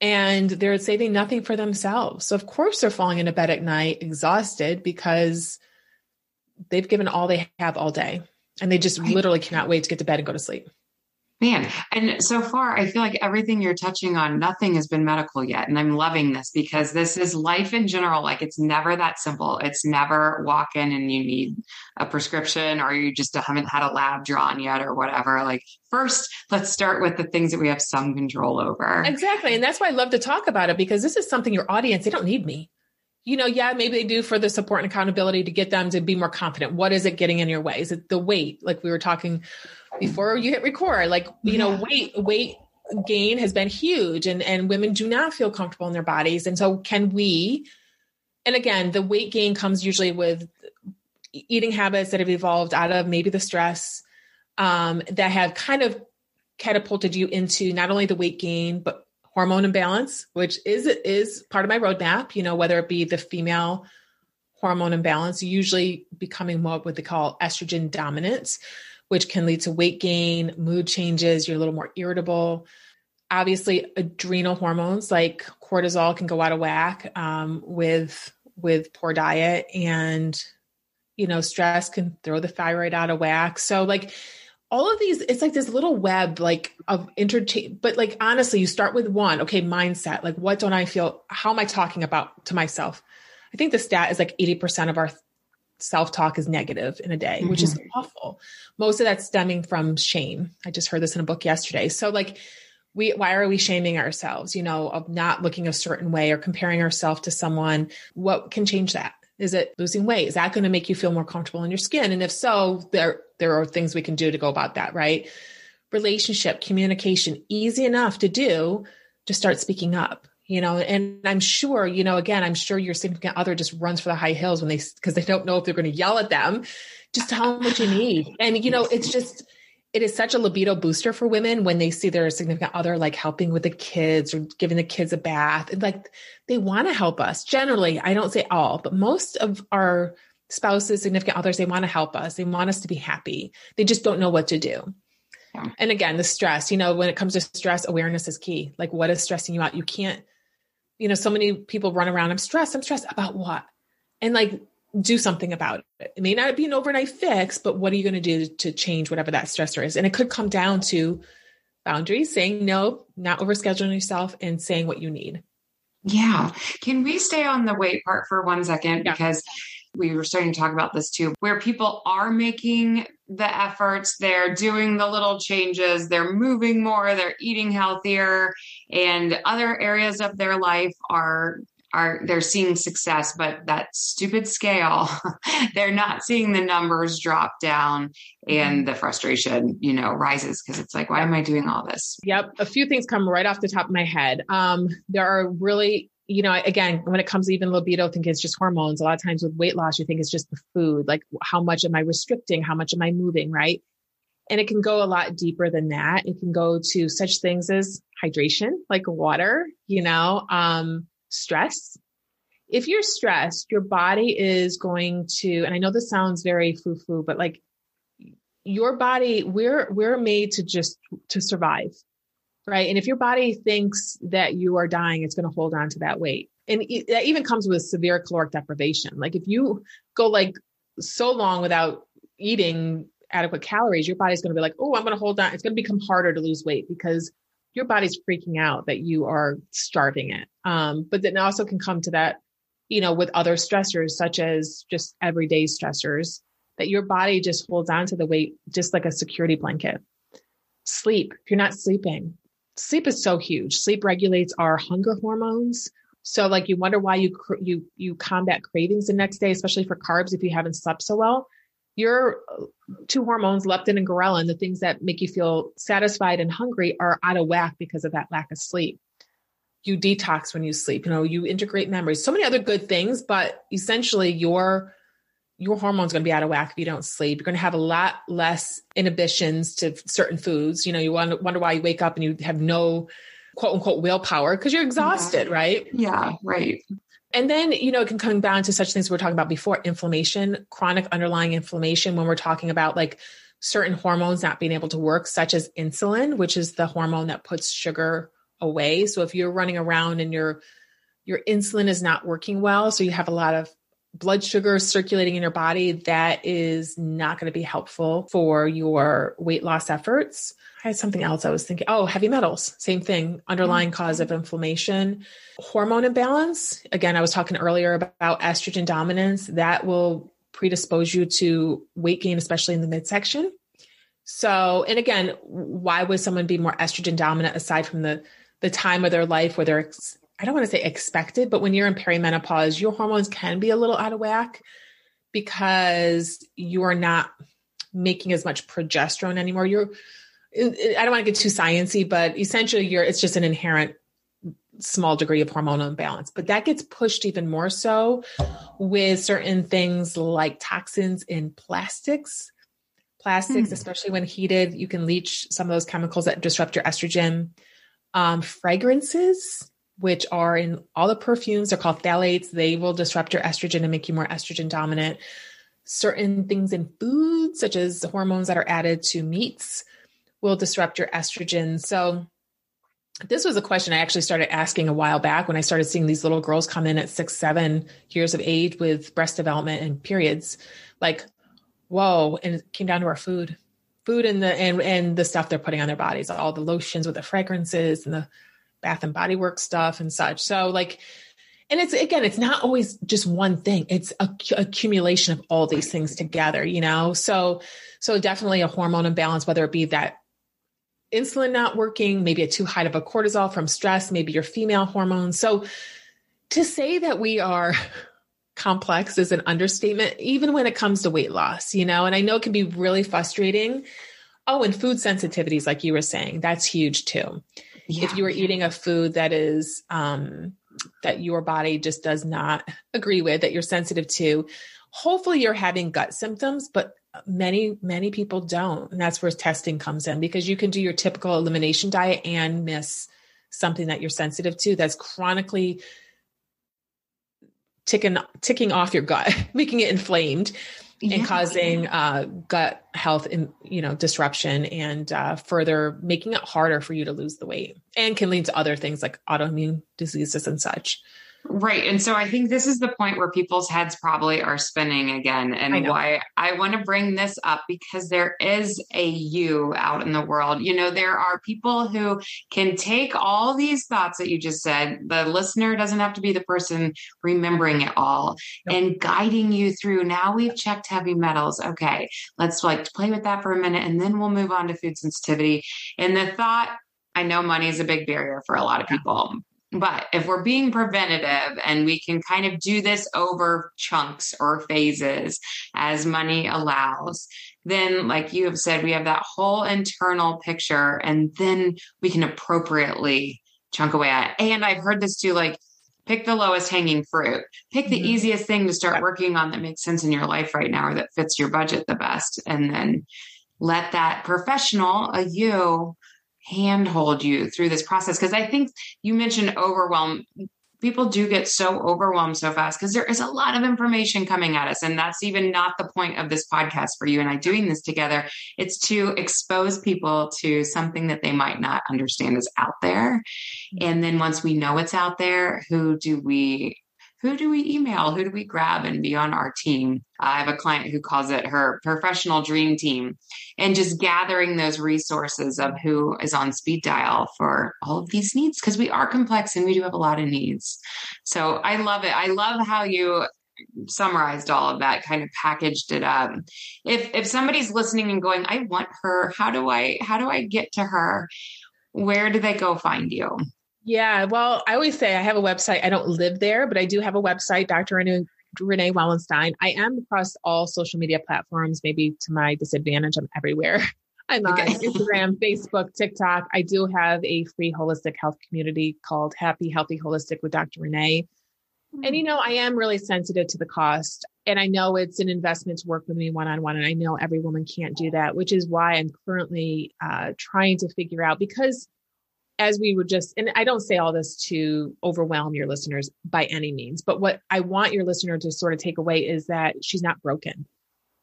and they're saving nothing for themselves. So, of course, they're falling into bed at night exhausted because they've given all they have all day and they just right. literally cannot wait to get to bed and go to sleep. Man, and so far, I feel like everything you're touching on, nothing has been medical yet. And I'm loving this because this is life in general. Like it's never that simple. It's never walk in and you need a prescription or you just haven't had a lab drawn yet or whatever. Like, first, let's start with the things that we have some control over. Exactly. And that's why I love to talk about it because this is something your audience, they don't need me you know, yeah, maybe they do for the support and accountability to get them to be more confident. What is it getting in your way? Is it the weight? Like we were talking before you hit record, like, you yeah. know, weight, weight gain has been huge and, and women do not feel comfortable in their bodies. And so can we, and again, the weight gain comes usually with eating habits that have evolved out of maybe the stress um, that have kind of catapulted you into not only the weight gain, but hormone imbalance, which is is part of my roadmap, you know, whether it be the female hormone imbalance, usually becoming what would they call estrogen dominance, which can lead to weight gain, mood changes, you're a little more irritable. Obviously, adrenal hormones like cortisol can go out of whack um, with with poor diet, and you know, stress can throw the thyroid out of whack. So, like, all of these, it's like this little web, like of interchange. But like, honestly, you start with one. Okay, mindset. Like, what don't I feel? How am I talking about to myself? I think the stat is like eighty percent of our self talk is negative in a day, mm-hmm. which is mm-hmm. awful. Most of that's stemming from shame. I just heard this in a book yesterday. So, like, we, why are we shaming ourselves, you know, of not looking a certain way or comparing ourselves to someone? What can change that? Is it losing weight? Is that going to make you feel more comfortable in your skin? And if so, there, there are things we can do to go about that, right? Relationship, communication, easy enough to do. Just start speaking up you know and i'm sure you know again i'm sure your significant other just runs for the high hills when they because they don't know if they're going to yell at them. Just tell them what you need. And you know it's just it is such a libido booster for women when they see their significant other like helping with the kids or giving the kids a bath. And like they want to help us. Generally i don't say all but most of our spouses significant others they want to help us. They want us to be happy. They just don't know what to do. And again the stress you know when it comes to stress awareness is key. Like what is stressing you out? You can't you know, so many people run around, I'm stressed. I'm stressed about what? And like do something about it. It may not be an overnight fix, but what are you going to do to change whatever that stressor is? And it could come down to boundaries, saying no, not overscheduling yourself, and saying what you need. Yeah. Can we stay on the weight part for one second? Yeah. Because we were starting to talk about this too, where people are making the efforts, they're doing the little changes, they're moving more, they're eating healthier, and other areas of their life are are they're seeing success, but that stupid scale, they're not seeing the numbers drop down and mm-hmm. the frustration, you know, rises because it's like, why am I doing all this? Yep. A few things come right off the top of my head. Um, there are really you know, again, when it comes to even libido, I think it's just hormones. A lot of times with weight loss, you think it's just the food. Like, how much am I restricting? How much am I moving? Right. And it can go a lot deeper than that. It can go to such things as hydration, like water, you know, um, stress. If you're stressed, your body is going to, and I know this sounds very foo foo, but like your body, we're, we're made to just, to survive right? And if your body thinks that you are dying, it's going to hold on to that weight. And it, that even comes with severe caloric deprivation. Like if you go like so long without eating adequate calories, your body's going to be like, oh, I'm going to hold on. It's going to become harder to lose weight because your body's freaking out that you are starving it. Um, but then also can come to that, you know, with other stressors such as just everyday stressors that your body just holds on to the weight just like a security blanket. Sleep. If you're not sleeping, sleep is so huge. Sleep regulates our hunger hormones. So like you wonder why you you you combat cravings the next day, especially for carbs if you haven't slept so well. Your uh, two hormones, leptin and ghrelin, the things that make you feel satisfied and hungry, are out of whack because of that lack of sleep. You detox when you sleep. You know, you integrate memories. So many other good things, but essentially your your hormones going to be out of whack if you don't sleep. You're going to have a lot less inhibitions to certain foods. You know, you wonder, wonder why you wake up and you have no quote unquote willpower because you're exhausted, yeah. right? Yeah, right. And then, you know, it can come down to such things we are talking about before inflammation, chronic underlying inflammation, when we're talking about like certain hormones not being able to work, such as insulin, which is the hormone that puts sugar away. So if you're running around and your your insulin is not working well, so you have a lot of blood sugar circulating in your body, that is not going to be helpful for your weight loss efforts. I had something else I was thinking. Oh, heavy metals, same thing, underlying mm-hmm. cause of inflammation. Hormone imbalance. Again, I was talking earlier about estrogen dominance. That will predispose you to weight gain, especially in the midsection. So, and again, why would someone be more estrogen dominant aside from the the time of their life where they're I don't want to say expected, but when you're in perimenopause, your hormones can be a little out of whack because you are not making as much progesterone anymore. You're, I don't want to get too sciency, but essentially you're, it's just an inherent small degree of hormonal imbalance, but that gets pushed even more so with certain things like toxins in plastics. Plastics, hmm. especially when heated, you can leach some of those chemicals that disrupt your estrogen. Um, fragrances, which are in all the perfumes. They're called phthalates. They will disrupt your estrogen and make you more estrogen dominant. Certain things in foods, such as the hormones that are added to meats, will disrupt your estrogen. So, this was a question I actually started asking a while back when I started seeing these little girls come in at six, seven years of age with breast development and periods. Like, whoa! And it came down to our food, food and the and and the stuff they're putting on their bodies, all the lotions with the fragrances and the bath and body work stuff and such. So like, and it's again, it's not always just one thing. It's a accumulation of all these things together, you know? So, so definitely a hormone imbalance, whether it be that insulin not working, maybe a too high of a cortisol from stress, maybe your female hormones. So to say that we are complex is an understatement, even when it comes to weight loss, you know, and I know it can be really frustrating. Oh, and food sensitivities, like you were saying, that's huge too yeah. if you are eating a food that is um, that your body just does not agree with that you're sensitive to hopefully you're having gut symptoms but many many people don't and that's where testing comes in because you can do your typical elimination diet and miss something that you're sensitive to that's chronically ticking ticking off your gut making it inflamed and causing uh, gut health and you know disruption and uh, further making it harder for you to lose the weight and can lead to other things like autoimmune diseases and such Right. And so I think this is the point where people's heads probably are spinning again. And I why I want to bring this up because there is a you out in the world. You know, there are people who can take all these thoughts that you just said. The listener doesn't have to be the person remembering it all nope. and guiding you through. Now we've checked heavy metals. Okay. Let's like play with that for a minute and then we'll move on to food sensitivity. And the thought, I know money is a big barrier for a lot of people But if we're being preventative and we can kind of do this over chunks or phases as money allows, then, like you have said, we have that whole internal picture and then we can appropriately chunk away at it. And I've heard this too like, pick the lowest hanging fruit, pick the mm-hmm. easiest thing to start working on that makes sense in your life right now or that fits your budget the best. And then let that professional, a you, handhold you through this process. Because i think you mentioned overwhelm. People do get so overwhelmed so fast because there is a lot of information coming at us and that's even not the point of this podcast for you and i doing this together. It's to expose people to something that they might not understand is out there. Mm-hmm. and then once we know it's out there who do we who do we email? Who do we grab and be on our team? I have a client who calls it her professional dream team and just gathering those resources of who is on speed dial for all of these needs because we are complex and we do have a lot of needs. So I love it. I love how you summarized all of that kind of packaged it up if if somebody's listening and going i want her how do i how do i get to her where do they go find you yeah, well, I always say I have a website. I don't live there, but I do have a website, Dr. Renee, Renee Wellenstein. I am across all social media platforms, maybe to my disadvantage. I'm everywhere. I'm on. Instagram, Facebook, TikTok. I do have a free holistic health community called Happy Healthy Holistic with Dr. Renee. And you know, I am really sensitive to the cost. And I know it's an investment to work with me one on one. And I know every woman can't do that, which is why I'm currently uh, trying to figure out because as we would just, and I don't say all this to overwhelm your listeners by any means, but what I want your listener to sort of take away is that she's not broken,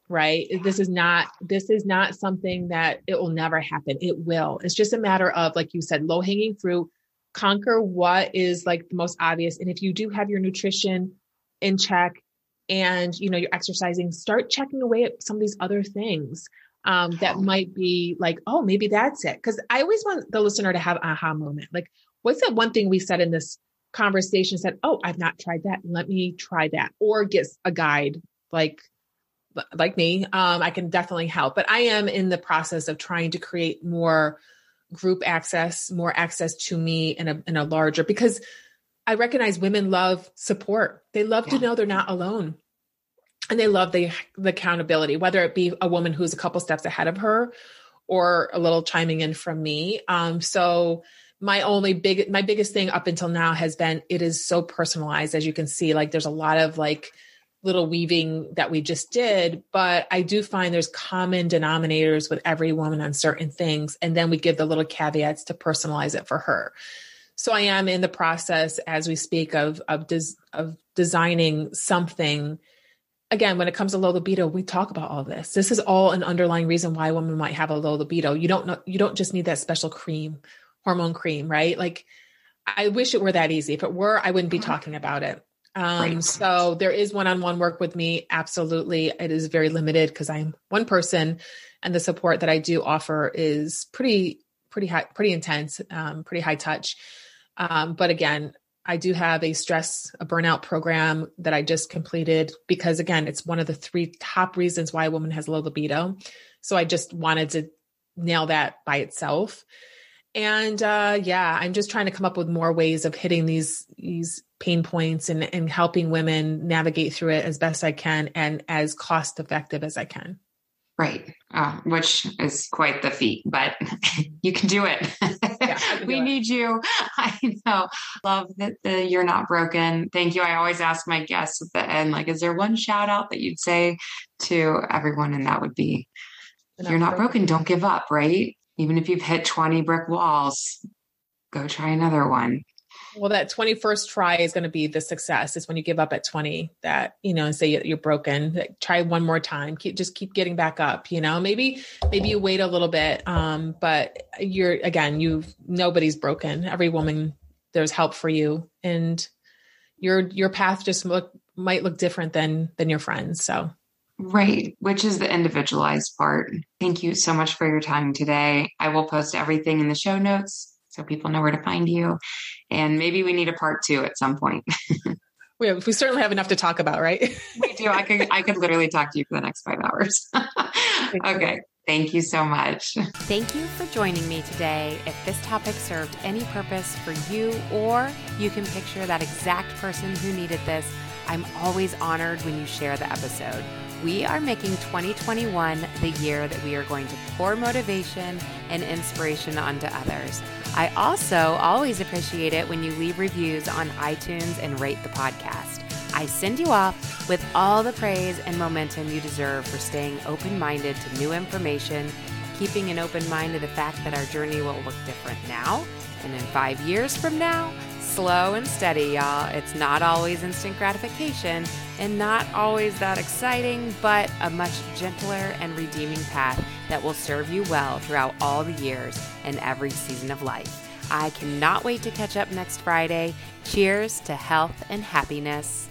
right? This is not, this is not something that it will never happen. It will. It's just a matter of, like you said, low hanging fruit, conquer what is like the most obvious. And if you do have your nutrition in check and, you know, you're exercising, start checking away at some of these other things um, that might be like, oh, maybe that's it. Because I always want the listener to have aha moment. Like, what's that one thing we said in this conversation? Said, oh, I've not tried that. Let me try that, or get a guide like like me. Um, I can definitely help. But I am in the process of trying to create more group access, more access to me in a in a larger because I recognize women love support. They love yeah. to know they're not alone and they love the, the accountability, whether it be a woman who's a couple steps ahead of her or a little chiming in from me. Um, so my only big, my biggest thing up until now has been it is so personalized, as you can see. Like there's a lot of like little weaving that we just did, but I do find there's common denominators with every woman on certain things, and then we give the little caveats to personalize it for her. So I am in the process as we speak of of des, of designing something again, when it comes to low libido, we talk about all this. This is all an underlying reason why a woman might have a low libido. You don't know, you don't just need that special cream, hormone cream, right? Like, I wish it were that easy. If it were, I wouldn't be uh-huh. talking about it. Um, right. So there is one-on-one work with me. Absolutely, it is very limited because I'm one person, and the support that I do offer is pretty, pretty high, pretty intense, um, pretty high touch. Um, but again, I do have a stress, a burnout program that I just completed because, again, it's one of the three top reasons why a woman has low libido. So I just wanted to nail that by itself. And uh, yeah, I'm just trying to come up with more ways of hitting these these pain points and, and helping women navigate through it as best I can and as cost effective as I can. Right. Uh, which is quite the feat, but you can do it. We need you. I know. Love that the You're Not Broken. Thank you. I always ask my guests at the end, like, is there one shout out that you'd say to everyone? And that would be, You're not broken. broken. Don't give up, right? Even if you've hit 20 brick walls, go try another one. Well, that 21st try is going to be the success. It's when you give up at 20 that, you know, and say you're broken, like, try one more time, keep, just keep getting back up, you know, maybe, maybe you wait a little bit. Um, but you're, again, you, nobody's broken. Every woman, there's help for you and your, your path just look, might look different than, than your friends. So. Right, which is the individualized part. Thank you so much for your time today. I will post everything in the show notes so people know where to find you. And maybe we need a part two at some point. we, have, we certainly have enough to talk about, right? we do. I could I could literally talk to you for the next five hours. okay. Thank you so much. Thank you for joining me today. If this topic served any purpose for you, or you can picture that exact person who needed this, I'm always honored when you share the episode. We are making 2021 the year that we are going to pour motivation and inspiration onto others. I also always appreciate it when you leave reviews on iTunes and rate the podcast. I send you off with all the praise and momentum you deserve for staying open minded to new information, keeping an open mind to the fact that our journey will look different now and in five years from now. Slow and steady, y'all. It's not always instant gratification and not always that exciting, but a much gentler and redeeming path that will serve you well throughout all the years and every season of life. I cannot wait to catch up next Friday. Cheers to health and happiness.